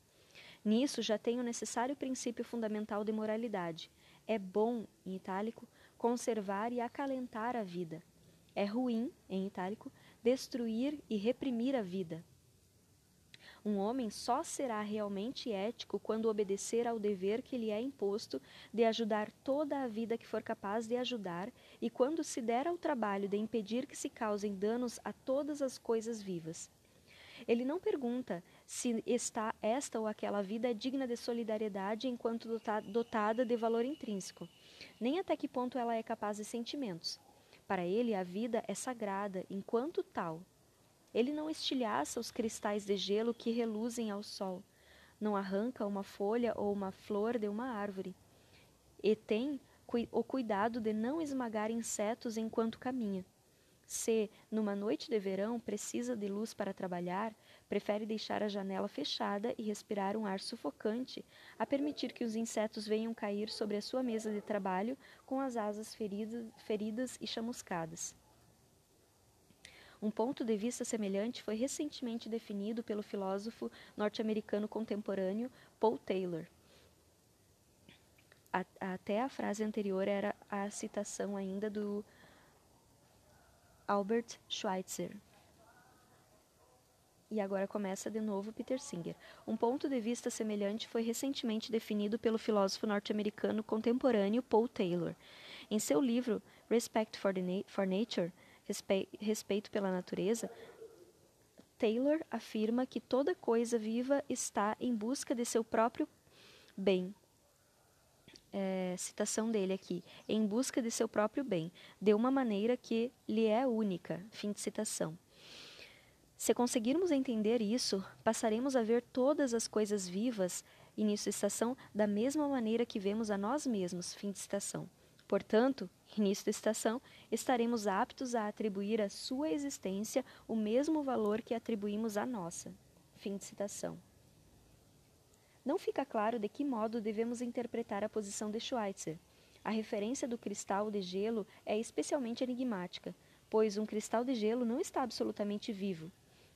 Nisso já tenho o necessário princípio fundamental de moralidade. É bom, em itálico, conservar e acalentar a vida. É ruim, em itálico, destruir e reprimir a vida. Um homem só será realmente ético quando obedecer ao dever que lhe é imposto de ajudar toda a vida que for capaz de ajudar e quando se der ao trabalho de impedir que se causem danos a todas as coisas vivas. Ele não pergunta se está esta ou aquela vida digna de solidariedade enquanto dotada de valor intrínseco, nem até que ponto ela é capaz de sentimentos. Para ele, a vida é sagrada enquanto tal. Ele não estilhaça os cristais de gelo que reluzem ao sol, não arranca uma folha ou uma flor de uma árvore, e tem o cuidado de não esmagar insetos enquanto caminha. Se, numa noite de verão, precisa de luz para trabalhar, prefere deixar a janela fechada e respirar um ar sufocante, a permitir que os insetos venham cair sobre a sua mesa de trabalho com as asas feridas, feridas e chamuscadas. Um ponto de vista semelhante foi recentemente definido pelo filósofo norte-americano contemporâneo Paul Taylor. Até a frase anterior era a citação ainda do Albert Schweitzer. E agora começa de novo Peter Singer. Um ponto de vista semelhante foi recentemente definido pelo filósofo norte-americano contemporâneo Paul Taylor. Em seu livro Respect for, Na for Nature, Respe Respeito pela Natureza, Taylor afirma que toda coisa viva está em busca de seu próprio bem. é, citação dele aqui, em busca de seu próprio bem, de uma maneira que lhe é única. Fim de citação. Se conseguirmos entender isso, passaremos a ver todas as coisas vivas, início de citação, da mesma maneira que vemos a nós mesmos. Fim de citação. Portanto, início da estação, estaremos aptos a atribuir à sua existência o mesmo valor que atribuímos à nossa. Fim de citação. Não fica claro de que modo devemos interpretar a posição de Schweitzer. A referência do cristal de gelo é especialmente enigmática, pois um cristal de gelo não está absolutamente vivo.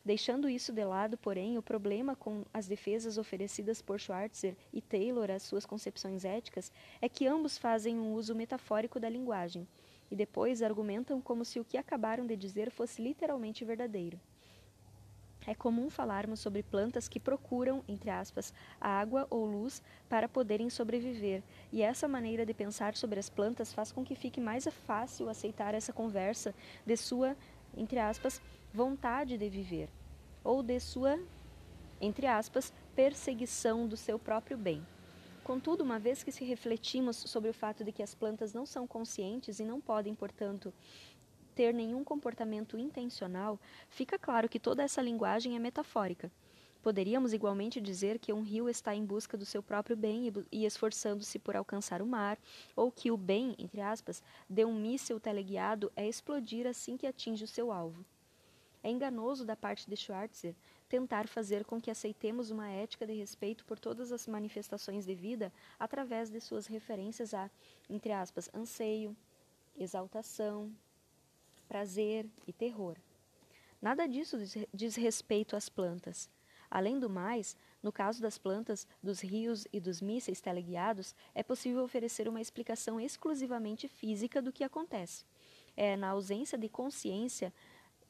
Deixando isso de lado, porém, o problema com as defesas oferecidas por Schwarzer e Taylor às suas concepções éticas é que ambos fazem um uso metafórico da linguagem e depois argumentam como se o que acabaram de dizer fosse literalmente verdadeiro. É comum falarmos sobre plantas que procuram, entre aspas, água ou luz para poderem sobreviver, e essa maneira de pensar sobre as plantas faz com que fique mais fácil aceitar essa conversa de sua, entre aspas, vontade de viver, ou de sua, entre aspas, perseguição do seu próprio bem. Contudo, uma vez que se refletimos sobre o fato de que as plantas não são conscientes e não podem, portanto, ter nenhum comportamento intencional, fica claro que toda essa linguagem é metafórica. Poderíamos igualmente dizer que um rio está em busca do seu próprio bem e esforçando-se por alcançar o mar, ou que o bem, entre aspas, de um míssil teleguiado é explodir assim que atinge o seu alvo. É enganoso da parte de Schwarzer tentar fazer com que aceitemos uma ética de respeito por todas as manifestações de vida através de suas referências a, entre aspas, anseio, exaltação, prazer e terror. Nada disso diz respeito às plantas. Além do mais, no caso das plantas, dos rios e dos mísseis teleguiados, é possível oferecer uma explicação exclusivamente física do que acontece. É na ausência de consciência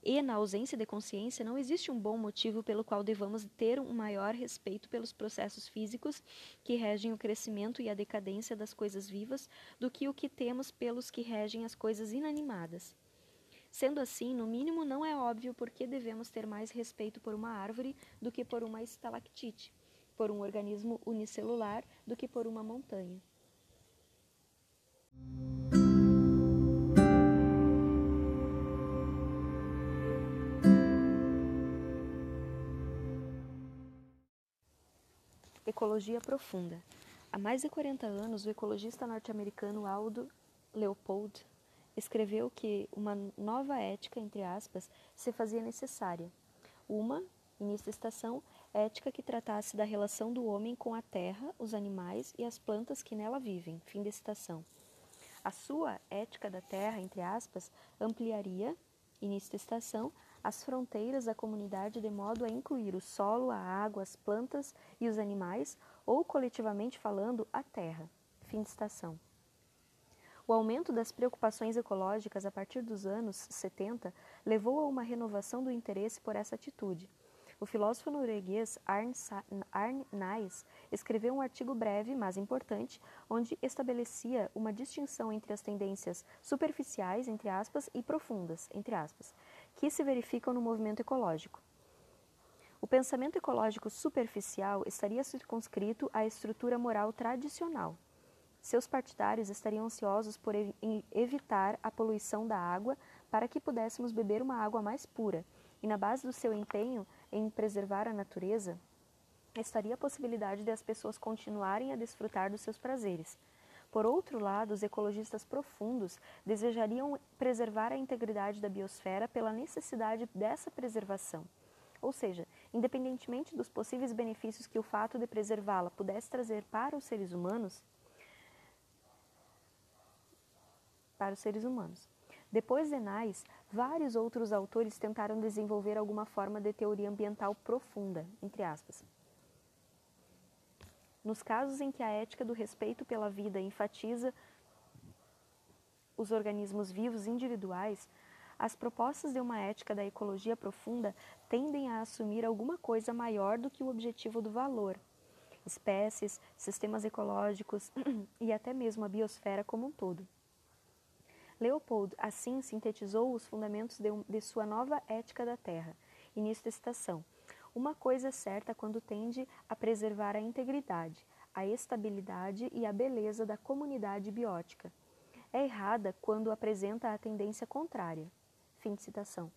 e na ausência de consciência, não existe um bom motivo pelo qual devamos ter um maior respeito pelos processos físicos que regem o crescimento e a decadência das coisas vivas do que o que temos pelos que regem as coisas inanimadas. Sendo assim, no mínimo, não é óbvio por que devemos ter mais respeito por uma árvore do que por uma estalactite, por um organismo unicelular do que por uma montanha. Ecologia profunda. Há mais de 40 anos, o ecologista norte-americano Aldo Leopold escreveu que uma nova ética, entre aspas, se fazia necessária. Uma, início da estação, ética que tratasse da relação do homem com a terra, os animais e as plantas que nela vivem. Fim da citação. A sua ética da terra, entre aspas, ampliaria, início da estação, as fronteiras da comunidade de modo a incluir o solo, a água, as plantas e os animais, ou coletivamente falando, a terra. Fim de estação. O aumento das preocupações ecológicas a partir dos anos 70 levou a uma renovação do interesse por essa atitude. O filósofo norueguês Arne Naes escreveu um artigo breve, mas importante, onde estabelecia uma distinção entre as tendências superficiais, entre aspas, e profundas, entre aspas, que se verificam no movimento ecológico. O pensamento ecológico superficial estaria circunscrito à estrutura moral tradicional. Seus partidários estariam ansiosos por evitar a poluição da água para que pudéssemos beber uma água mais pura, e na base do seu empenho em preservar a natureza, estaria a possibilidade de as pessoas continuarem a desfrutar dos seus prazeres. Por outro lado, os ecologistas profundos desejariam preservar a integridade da biosfera pela necessidade dessa preservação. Ou seja, independentemente dos possíveis benefícios que o fato de preservá-la pudesse trazer para os seres humanos, para os seres humanos. Depois de Nais, vários outros autores tentaram desenvolver alguma forma de teoria ambiental profunda, entre aspas. Nos casos em que a ética do respeito pela vida enfatiza os organismos vivos individuais, as propostas de uma ética da ecologia profunda tendem a assumir alguma coisa maior do que o objetivo do valor. Espécies, sistemas ecológicos e até mesmo a biosfera como um todo. Leopold, assim, sintetizou os fundamentos de, de sua nova ética da Terra, início da citação. Uma coisa é certa quando tende a preservar a integridade. a estabilidade e a beleza da comunidade biótica. É errada quando apresenta a tendência contrária. Fim de citação.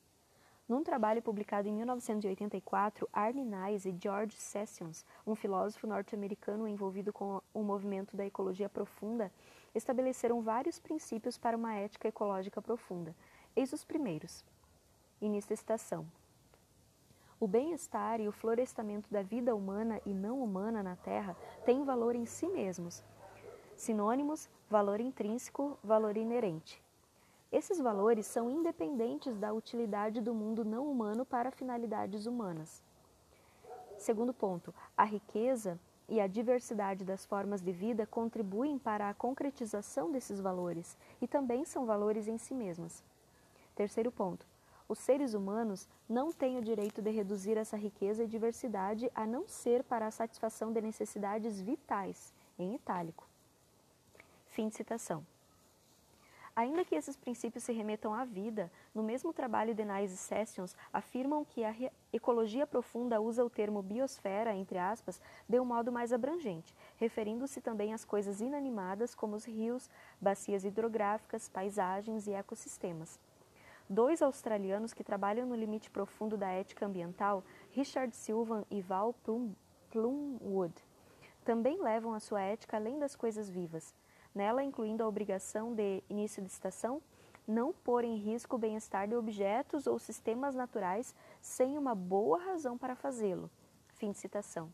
Num trabalho publicado em 1984, Arne Nice e George Sessions, um filósofo norte-americano envolvido com o movimento da ecologia profunda, estabeleceram vários princípios para uma ética ecológica profunda. Eis os primeiros. Início da citação. O bem-estar e o florestamento da vida humana e não humana na Terra têm valor em si mesmos. Sinônimos: valor intrínseco, valor inerente. Esses valores são independentes da utilidade do mundo não humano para finalidades humanas. Segundo ponto, a riqueza e a diversidade das formas de vida contribuem para a concretização desses valores e também são valores em si mesmas. Terceiro ponto, os seres humanos não têm o direito de reduzir essa riqueza e diversidade a não ser para a satisfação de necessidades vitais, em itálico. Fim de citação. Ainda que esses princípios se remetam à vida, no mesmo trabalho de Nice Sessions afirmam que a ecologia profunda usa o termo biosfera, entre aspas, de um modo mais abrangente, referindo-se também às coisas inanimadas como os rios, bacias hidrográficas, paisagens e ecossistemas. Dois australianos que trabalham no limite profundo da ética ambiental, Richard Silvan e Val Plumwood, também levam a sua ética além das coisas vivas nela incluindo a obrigação de início de estação, não pôr em risco o bem-estar de objetos ou sistemas naturais sem uma boa razão para fazê-lo. Fim de citação.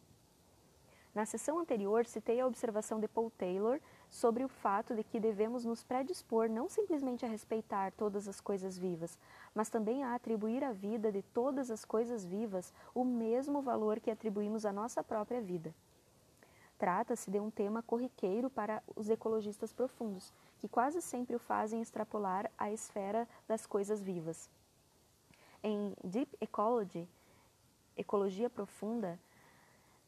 Na sessão anterior, citei a observação de Paul Taylor sobre o fato de que devemos nos predispor não simplesmente a respeitar todas as coisas vivas, mas também a atribuir à vida de todas as coisas vivas o mesmo valor que atribuímos à nossa própria vida. Trata-se de um tema corriqueiro para os ecologistas profundos, que quase sempre o fazem extrapolar à esfera das coisas vivas. Em Deep Ecology, Ecologia Profunda,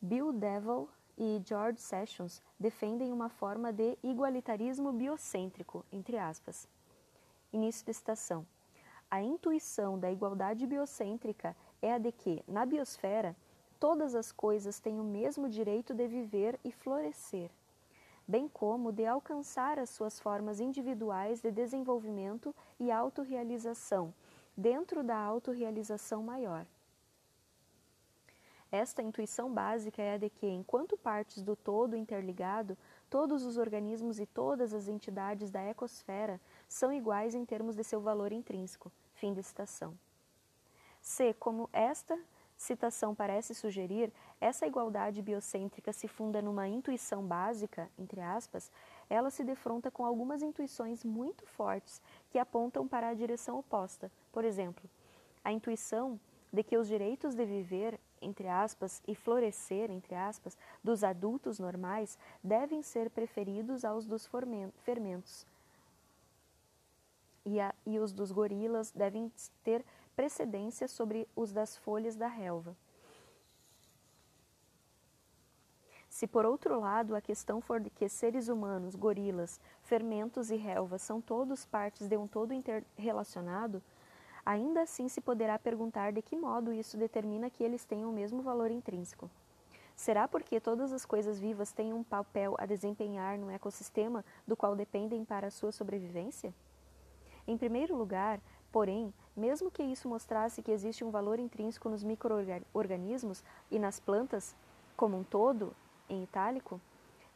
Bill Devil e George Sessions defendem uma forma de igualitarismo biocêntrico, entre aspas. Início da citação. A intuição da igualdade biocêntrica é a de que, na biosfera, todas as coisas têm o mesmo direito de viver e florescer, bem como de alcançar as suas formas individuais de desenvolvimento e autorrealização, dentro da autorrealização maior. Esta intuição básica é a de que, enquanto partes do todo interligado, todos os organismos e todas as entidades da ecosfera são iguais em termos de seu valor intrínseco. Fim de citação. C. Como esta citação parece sugerir, essa igualdade biocêntrica se funda numa intuição básica, entre aspas, ela se defronta com algumas intuições muito fortes que apontam para a direção oposta. Por exemplo, a intuição de que os direitos de viver, entre aspas, e florescer, entre aspas, dos adultos normais devem ser preferidos aos dos fermentos. E, a, e os dos gorilas devem ter precedência sobre os das folhas da relva. Se por outro lado a questão for de que seres humanos, gorilas, fermentos e relvas são todos partes de um todo interrelacionado, ainda assim se poderá perguntar de que modo isso determina que eles tenham o mesmo valor intrínseco. Será porque todas as coisas vivas têm um papel a desempenhar no ecossistema do qual dependem para a sua sobrevivência? Em primeiro lugar, porém, mesmo que isso mostrasse que existe um valor intrínseco nos microorganismos e nas plantas como um todo, em itálico,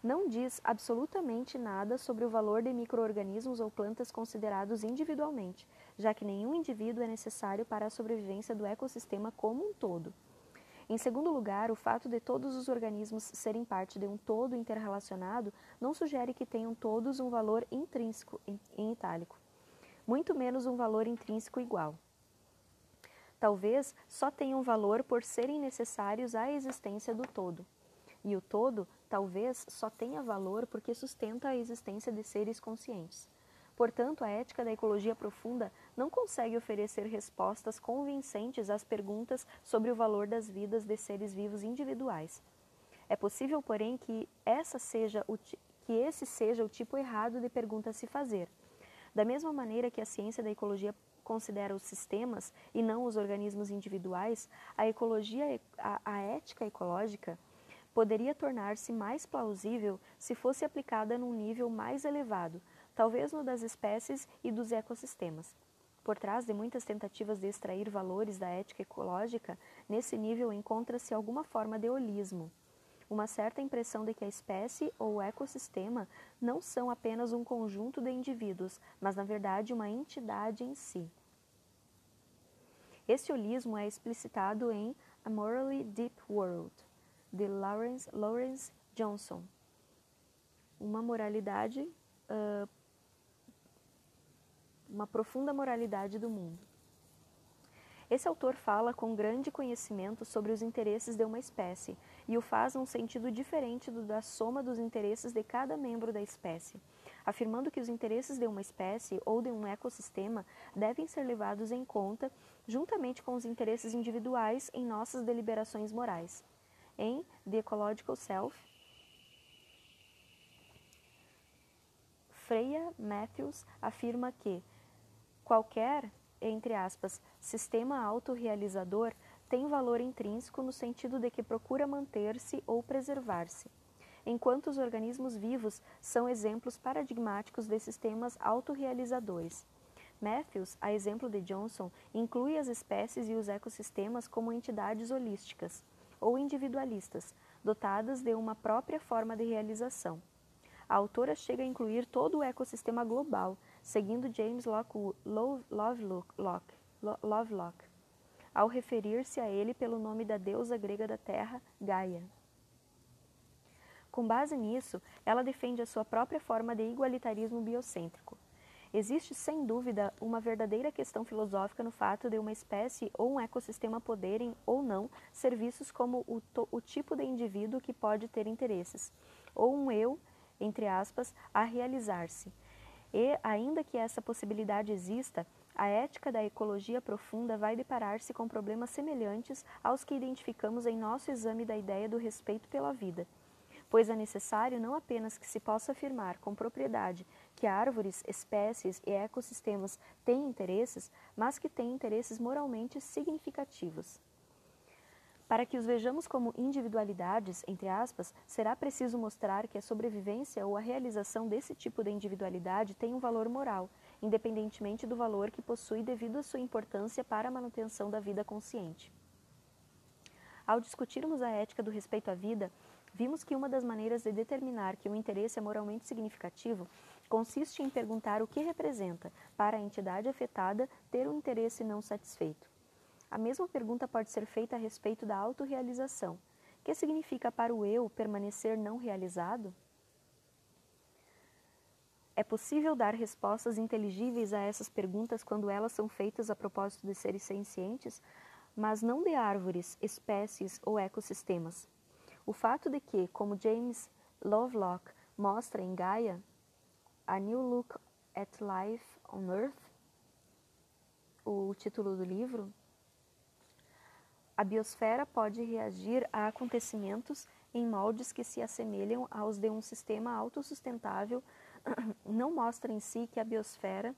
não diz absolutamente nada sobre o valor de microorganismos ou plantas considerados individualmente, já que nenhum indivíduo é necessário para a sobrevivência do ecossistema como um todo. Em segundo lugar, o fato de todos os organismos serem parte de um todo interrelacionado não sugere que tenham todos um valor intrínseco, em, itálico muito menos um valor intrínseco igual. Talvez só tenham valor por serem necessários à existência do todo. E o todo talvez só tenha valor porque sustenta a existência de seres conscientes. Portanto, a ética da ecologia profunda não consegue oferecer respostas convincentes às perguntas sobre o valor das vidas de seres vivos individuais. É possível, porém, que, essa seja o, que esse seja o tipo errado de pergunta a se fazer da mesma maneira que a ciência da ecologia considera os sistemas e não os organismos individuais, a ecologia, a, a ética ecológica poderia tornar-se mais plausível se fosse aplicada num nível mais elevado, talvez no das espécies e dos ecossistemas. Por trás de muitas tentativas de extrair valores da ética ecológica, nesse nível encontra-se alguma forma de holismo. Uma certa impressão de que a espécie ou o ecossistema não são apenas um conjunto de indivíduos, mas na verdade uma entidade em si. Esse holismo é explicitado em A Morally Deep World, de Lawrence, Lawrence Johnson. Uma moralidade uh, uma profunda moralidade do mundo. Esse autor fala com grande conhecimento sobre os interesses de uma espécie e o faz num sentido diferente do da soma dos interesses de cada membro da espécie, afirmando que os interesses de uma espécie ou de um ecossistema devem ser levados em conta juntamente com os interesses individuais em nossas deliberações morais. Em The Ecological Self, Freya Matthews afirma que Qualquer, entre aspas, sistema autorrealizador tem valor intrínseco no sentido de que procura manter-se ou preservar-se, enquanto os organismos vivos são exemplos paradigmáticos de sistemas autorrealizadores. Matthews, a exemplo de Johnson, inclui as espécies e os ecossistemas como entidades holísticas ou individualistas, dotadas de uma própria forma de realização. A autora chega a incluir todo o ecossistema global, seguindo James Lovelock, Lovelock ao referir-se a ele pelo nome da deusa grega da terra, Gaia. Com base nisso, ela defende a sua própria forma de igualitarismo biocêntrico. Existe, sem dúvida, uma verdadeira questão filosófica no fato de uma espécie ou um ecossistema poderem, ou não, ser vistos como o, o tipo de indivíduo que pode ter interesses, ou um eu, entre aspas, a realizar-se, e, ainda que essa possibilidade exista, a ética da ecologia profunda vai deparar-se com problemas semelhantes aos que identificamos em nosso exame da ideia do respeito pela vida, pois é necessário não apenas que se possa afirmar com propriedade que árvores, espécies e ecossistemas têm interesses, mas que têm interesses moralmente significativos. Para que os vejamos como individualidades, entre aspas, será preciso mostrar que a sobrevivência ou a realização desse tipo de individualidade tem um valor moral, independentemente do valor que possui devido à sua importância para a manutenção da vida consciente. Ao discutirmos a ética do respeito à vida, vimos que uma das maneiras de determinar que um interesse é moralmente significativo consiste em perguntar o que representa, para a entidade afetada, ter um interesse não satisfeito. A mesma pergunta pode ser feita a respeito da autorrealização. Que significa para o eu permanecer não realizado? É possível dar respostas inteligíveis a essas perguntas quando elas são feitas a propósito de seres sencientes, mas não de árvores, espécies ou ecossistemas. O fato de que, como James Lovelock mostra em Gaia, A New Look at Life on Earth, o título do livro, a biosfera pode reagir a acontecimentos em moldes que se assemelham aos de um sistema autossustentável, não mostra em si que a biosfera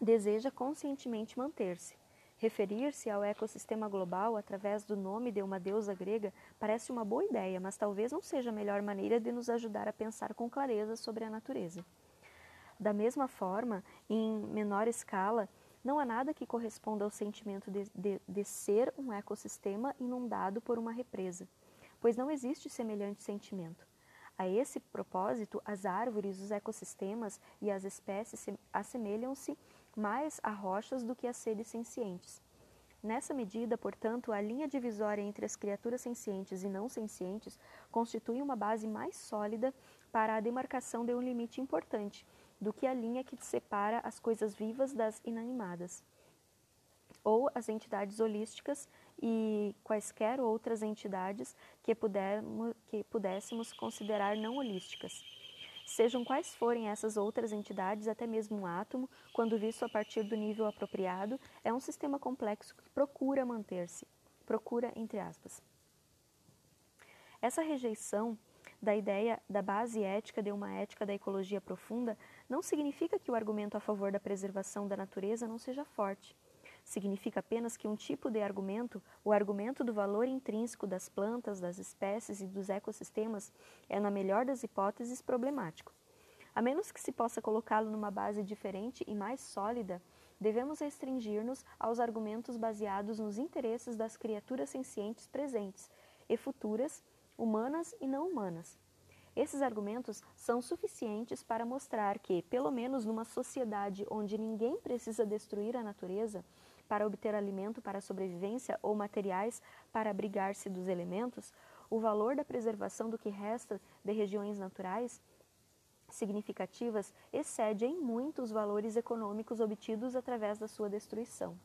deseja conscientemente manter-se. Referir-se ao ecossistema global através do nome de uma deusa grega parece uma boa ideia, mas talvez não seja a melhor maneira de nos ajudar a pensar com clareza sobre a natureza. Da mesma forma, em menor escala, não há nada que corresponda ao sentimento de, de, de ser um ecossistema inundado por uma represa, pois não existe semelhante sentimento. A esse propósito, as árvores, os ecossistemas e as espécies assemelham-se mais a rochas do que a seres sencientes. Nessa medida, portanto, a linha divisória entre as criaturas sencientes e não sencientes constitui uma base mais sólida para a demarcação de um limite importante, do que a linha que separa as coisas vivas das inanimadas, ou as entidades holísticas e quaisquer outras entidades que, pudermos, que pudéssemos considerar não holísticas. Sejam quais forem essas outras entidades, até mesmo um átomo, quando visto a partir do nível apropriado, é um sistema complexo que procura manter-se, procura entre aspas. Essa rejeição da ideia da base ética de uma ética da ecologia profunda não significa que o argumento a favor da preservação da natureza não seja forte. significa apenas que um tipo de argumento, o argumento do valor intrínseco das plantas, das espécies e dos ecossistemas, é, na melhor das hipóteses, problemático. A menos que se possa colocá-lo numa base diferente e mais sólida, devemos restringir-nos aos argumentos baseados nos interesses das criaturas sencientes presentes e futuras, humanas e não humanas. Esses argumentos são suficientes para mostrar que, pelo menos numa sociedade onde ninguém precisa destruir a natureza para obter alimento para a sobrevivência ou materiais para abrigar-se dos elementos, o valor da preservação do que resta de regiões naturais significativas excede em muito os valores econômicos obtidos através da sua destruição.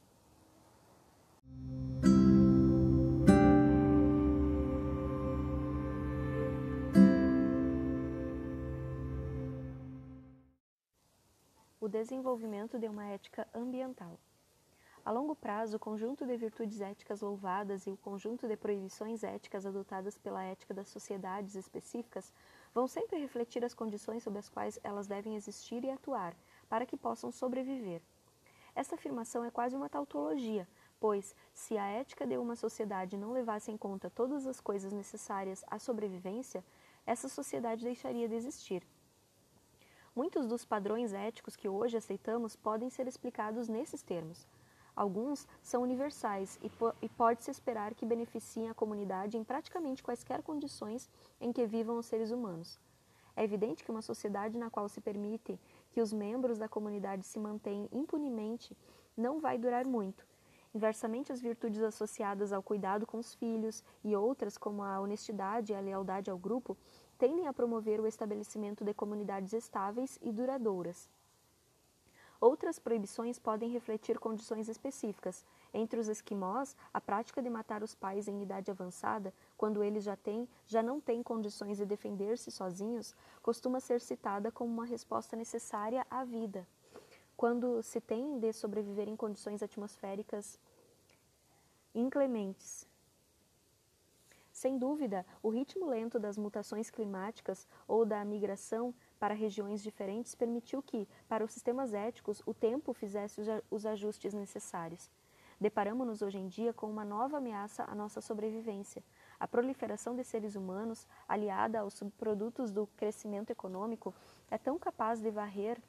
O desenvolvimento de uma ética ambiental. A longo prazo, o conjunto de virtudes éticas louvadas e o conjunto de proibições éticas adotadas pela ética das sociedades específicas vão sempre refletir as condições sob as quais elas devem existir e atuar, para que possam sobreviver. Esta afirmação é quase uma tautologia, pois, se a ética de uma sociedade não levasse em conta todas as coisas necessárias à sobrevivência, essa sociedade deixaria de existir. Muitos dos padrões éticos que hoje aceitamos podem ser explicados nesses termos. Alguns são universais e, po e pode-se esperar que beneficiem a comunidade em praticamente quaisquer condições em que vivam os seres humanos. É evidente que uma sociedade na qual se permite que os membros da comunidade se mantenham impunemente não vai durar muito. Inversamente, as virtudes associadas ao cuidado com os filhos e outras, como a honestidade e a lealdade ao grupo, tendem a promover o estabelecimento de comunidades estáveis e duradouras. Outras proibições podem refletir condições específicas. Entre os esquimós, a prática de matar os pais em idade avançada, quando eles já, têm, já não têm condições de defender-se sozinhos, costuma ser citada como uma resposta necessária à vida. Quando se tem de sobreviver em condições atmosféricas inclementes. Sem dúvida, o ritmo lento das mutações climáticas ou da migração para regiões diferentes permitiu que, para os sistemas éticos, o tempo fizesse os ajustes necessários. Deparamos-nos hoje em dia com uma nova ameaça à nossa sobrevivência. A proliferação de seres humanos, aliada aos subprodutos do crescimento econômico, é tão capaz de varrer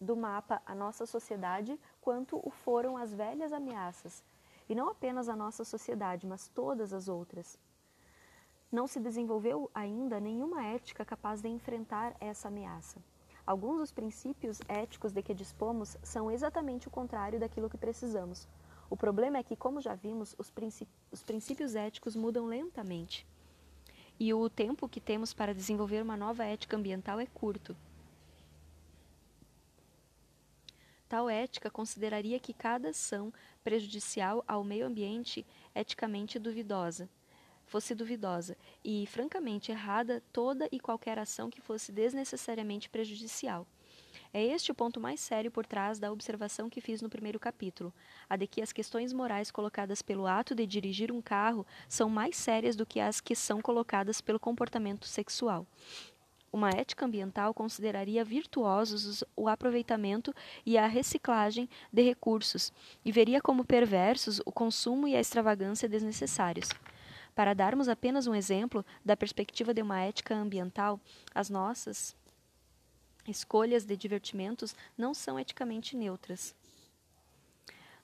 do mapa a nossa sociedade quanto o foram as velhas ameaças, e não apenas a nossa sociedade, mas todas as outras. Não se desenvolveu ainda nenhuma ética capaz de enfrentar essa ameaça. Alguns dos princípios éticos de que dispomos são exatamente o contrário daquilo que precisamos. O problema é que, como já vimos, os, os princípios éticos mudam lentamente. E o tempo que temos para desenvolver uma nova ética ambiental é curto. Tal ética consideraria que cada ação prejudicial ao meio ambiente eticamente duvidosa fosse duvidosa e, francamente, errada toda e qualquer ação que fosse desnecessariamente prejudicial. É este o ponto mais sério por trás da observação que fiz no primeiro capítulo, a de que as questões morais colocadas pelo ato de dirigir um carro são mais sérias do que as que são colocadas pelo comportamento sexual. Uma ética ambiental consideraria virtuosos o aproveitamento e a reciclagem de recursos e veria como perversos o consumo e a extravagância desnecessários. Para darmos apenas um exemplo da perspectiva de uma ética ambiental, as nossas escolhas de divertimentos não são eticamente neutras.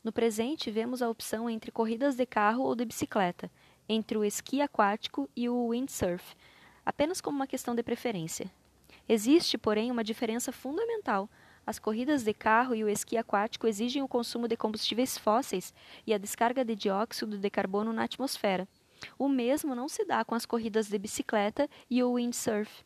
No presente, vemos a opção entre corridas de carro ou de bicicleta, entre o esqui aquático e o windsurf, apenas como uma questão de preferência. Existe, porém, uma diferença fundamental. As corridas de carro e o esqui aquático exigem o consumo de combustíveis fósseis e a descarga de dióxido de carbono na atmosfera. O mesmo não se dá com as corridas de bicicleta e o windsurf.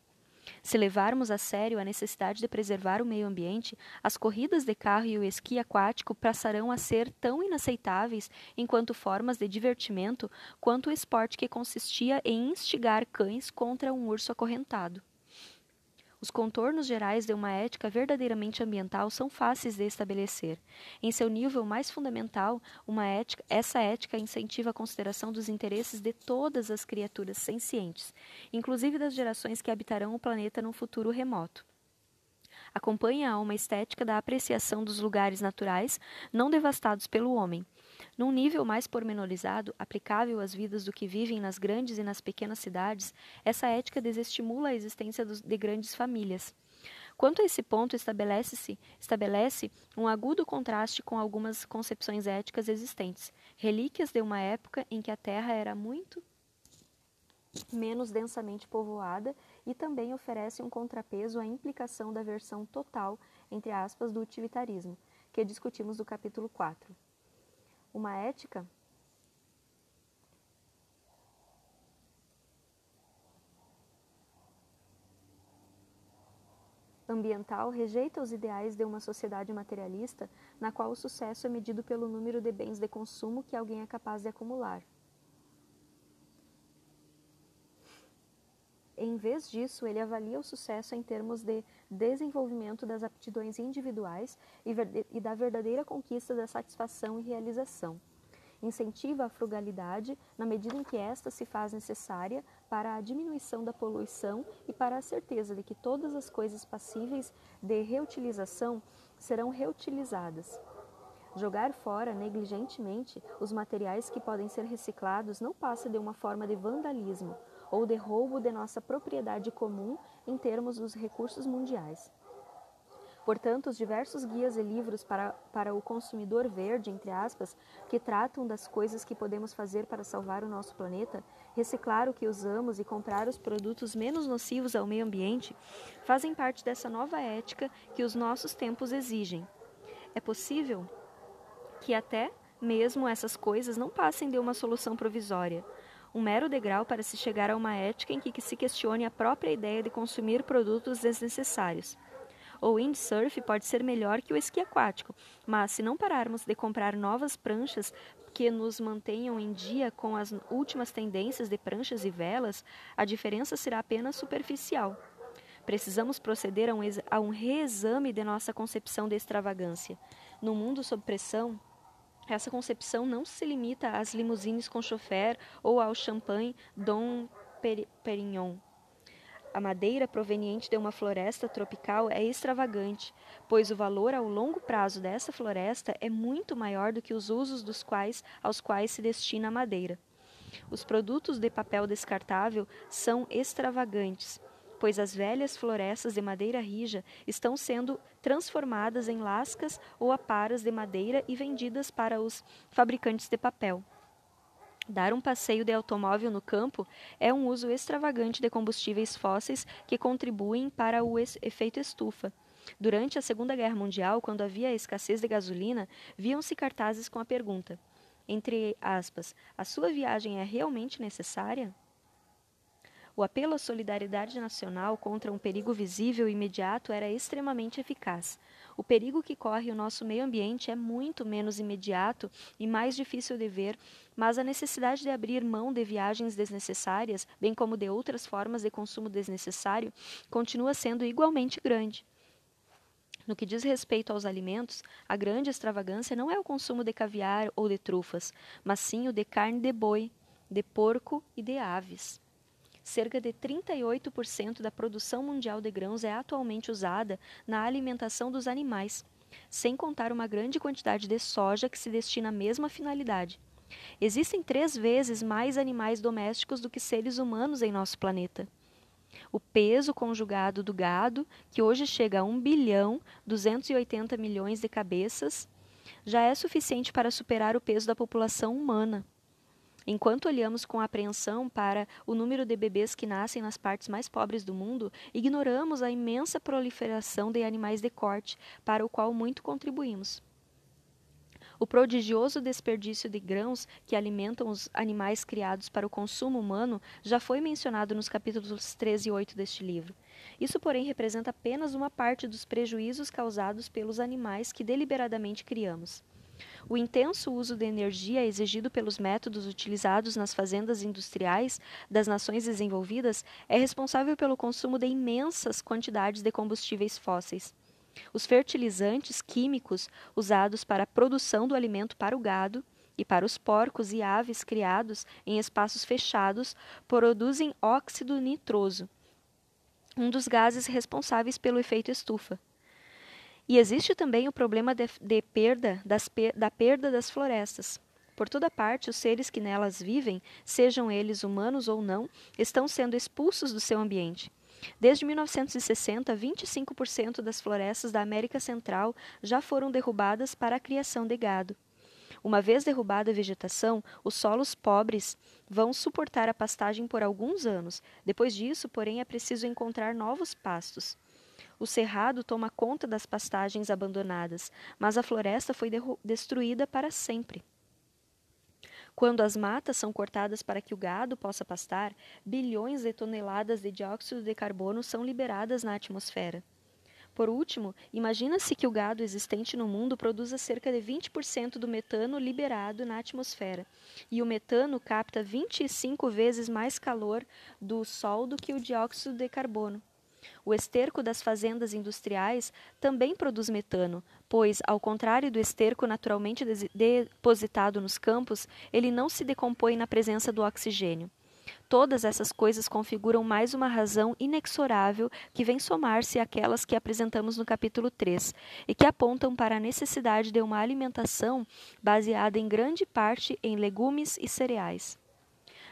Se levarmos a sério a necessidade de preservar o meio ambiente, as corridas de carro e o esqui aquático passarão a ser tão inaceitáveis enquanto formas de divertimento quanto o esporte que consistia em instigar cães contra um urso acorrentado. Os contornos gerais de uma ética verdadeiramente ambiental são fáceis de estabelecer. Em seu nível mais fundamental, ética, essa ética incentiva a consideração dos interesses de todas as criaturas sencientes, inclusive das gerações que habitarão o planeta num futuro remoto. acompanha a uma estética da apreciação dos lugares naturais não devastados pelo homem. Num nível mais pormenorizado, aplicável às vidas do que vivem nas grandes e nas pequenas cidades, essa ética desestimula a existência de grandes famílias. Quanto a esse ponto, estabelece-se estabelece um agudo contraste com algumas concepções éticas existentes, relíquias de uma época em que a Terra era muito menos densamente povoada e também oferece um contrapeso à implicação da versão total, entre aspas, do utilitarismo, que discutimos no capítulo 4. Uma ética ambiental rejeita os ideais de uma sociedade materialista na qual o sucesso é medido pelo número de bens de consumo que alguém é capaz de acumular. Em vez disso, ele avalia o sucesso em termos de desenvolvimento das aptidões individuais e da verdadeira conquista da satisfação e realização. Incentiva a frugalidade na medida em que esta se faz necessária para a diminuição da poluição e para a certeza de que todas as coisas passíveis de reutilização serão reutilizadas. Jogar fora negligentemente os materiais que podem ser reciclados não passa de uma forma de vandalismo ou de roubo de nossa propriedade comum em termos dos recursos mundiais. Portanto, os diversos guias e livros para, para o consumidor verde, entre aspas, que tratam das coisas que podemos fazer para salvar o nosso planeta, reciclar o que usamos e comprar os produtos menos nocivos ao meio ambiente, fazem parte dessa nova ética que os nossos tempos exigem. É possível que até mesmo essas coisas não passem de uma solução provisória, um mero degrau para se chegar a uma ética em que se questione a própria ideia de consumir produtos desnecessários. O windsurf pode ser melhor que o esqui aquático, mas se não pararmos de comprar novas pranchas que nos mantenham em dia com as últimas tendências de pranchas e velas, a diferença será apenas superficial. Precisamos proceder a um, a um reexame de nossa concepção de extravagância. No mundo sob pressão, essa concepção não se limita às limusines com chofer ou ao champanhe Dom Perignon. A madeira proveniente de uma floresta tropical é extravagante, pois o valor ao longo prazo dessa floresta é muito maior do que os usos dos quais, aos quais se destina a madeira. Os produtos de papel descartável são extravagantes, pois as velhas florestas de madeira rija estão sendo transformadas em lascas ou aparas de madeira e vendidas para os fabricantes de papel. Dar um passeio de automóvel no campo é um uso extravagante de combustíveis fósseis que contribuem para o efeito estufa. Durante a Segunda Guerra Mundial, quando havia escassez de gasolina, viam-se cartazes com a pergunta: entre aspas, a sua viagem é realmente necessária? O apelo à solidariedade nacional contra um perigo visível e imediato era extremamente eficaz. O perigo que corre o nosso meio ambiente é muito menos imediato e mais difícil de ver, mas a necessidade de abrir mão de viagens desnecessárias, bem como de outras formas de consumo desnecessário, continua sendo igualmente grande. No que diz respeito aos alimentos, a grande extravagância não é o consumo de caviar ou de trufas, mas sim o de carne de boi, de porco e de aves. Cerca de 38% da produção mundial de grãos é atualmente usada na alimentação dos animais, sem contar uma grande quantidade de soja que se destina à mesma finalidade. Existem três vezes mais animais domésticos do que seres humanos em nosso planeta. O peso conjugado do gado, que hoje chega a 1 bilhão 280 milhões de cabeças, já é suficiente para superar o peso da população humana. Enquanto olhamos com apreensão para o número de bebês que nascem nas partes mais pobres do mundo, ignoramos a imensa proliferação de animais de corte, para o qual muito contribuímos. O prodigioso desperdício de grãos que alimentam os animais criados para o consumo humano já foi mencionado nos capítulos 13 e 8 deste livro. Isso, porém, representa apenas uma parte dos prejuízos causados pelos animais que deliberadamente criamos. O intenso uso de energia exigido pelos métodos utilizados nas fazendas industriais das nações desenvolvidas é responsável pelo consumo de imensas quantidades de combustíveis fósseis. Os fertilizantes químicos usados para a produção do alimento para o gado e para os porcos e aves criados em espaços fechados produzem óxido nitroso, um dos gases responsáveis pelo efeito estufa. E existe também o problema de, de perda das, da perda das florestas. Por toda parte, os seres que nelas vivem, sejam eles humanos ou não, estão sendo expulsos do seu ambiente. Desde 1960, 25% das florestas da América Central já foram derrubadas para a criação de gado. Uma vez derrubada a vegetação, os solos pobres vão suportar a pastagem por alguns anos. Depois disso, porém, é preciso encontrar novos pastos. O cerrado toma conta das pastagens abandonadas, mas a floresta foi destruída para sempre. Quando as matas são cortadas para que o gado possa pastar, bilhões de toneladas de dióxido de carbono são liberadas na atmosfera. Por último, imagina-se que o gado existente no mundo produza cerca de 20% do metano liberado na atmosfera, e o metano capta 25 vezes mais calor do Sol do que o dióxido de carbono. O esterco das fazendas industriais também produz metano, pois, ao contrário do esterco naturalmente depositado nos campos, ele não se decompõe na presença do oxigênio. Todas essas coisas configuram mais uma razão inexorável que vem somar-se àquelas que apresentamos no capítulo 3 e que apontam para a necessidade de uma alimentação baseada em grande parte em legumes e cereais.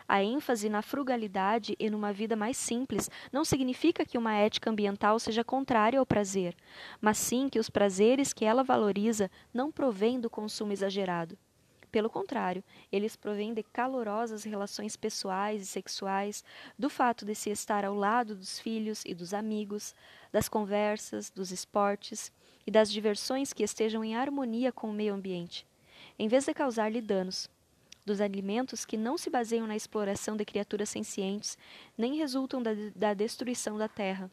A ênfase na frugalidade e numa vida mais simples não significa que uma ética ambiental seja contrária ao prazer, mas sim que os prazeres que ela valoriza não provêm do consumo exagerado. Pelo contrário, eles provêm de calorosas relações pessoais e sexuais, do fato de se estar ao lado dos filhos e dos amigos, das conversas, dos esportes e das diversões que estejam em harmonia com o meio ambiente, em vez de causar-lhe danos dos alimentos que não se baseiam na exploração de criaturas sencientes, nem resultam da, da destruição da terra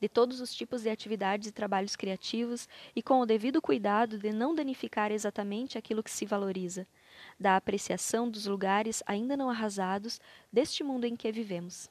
de todos os tipos de atividades e trabalhos criativos e com o devido cuidado de não danificar exatamente aquilo que se valoriza, da apreciação dos lugares ainda não arrasados deste mundo em que vivemos.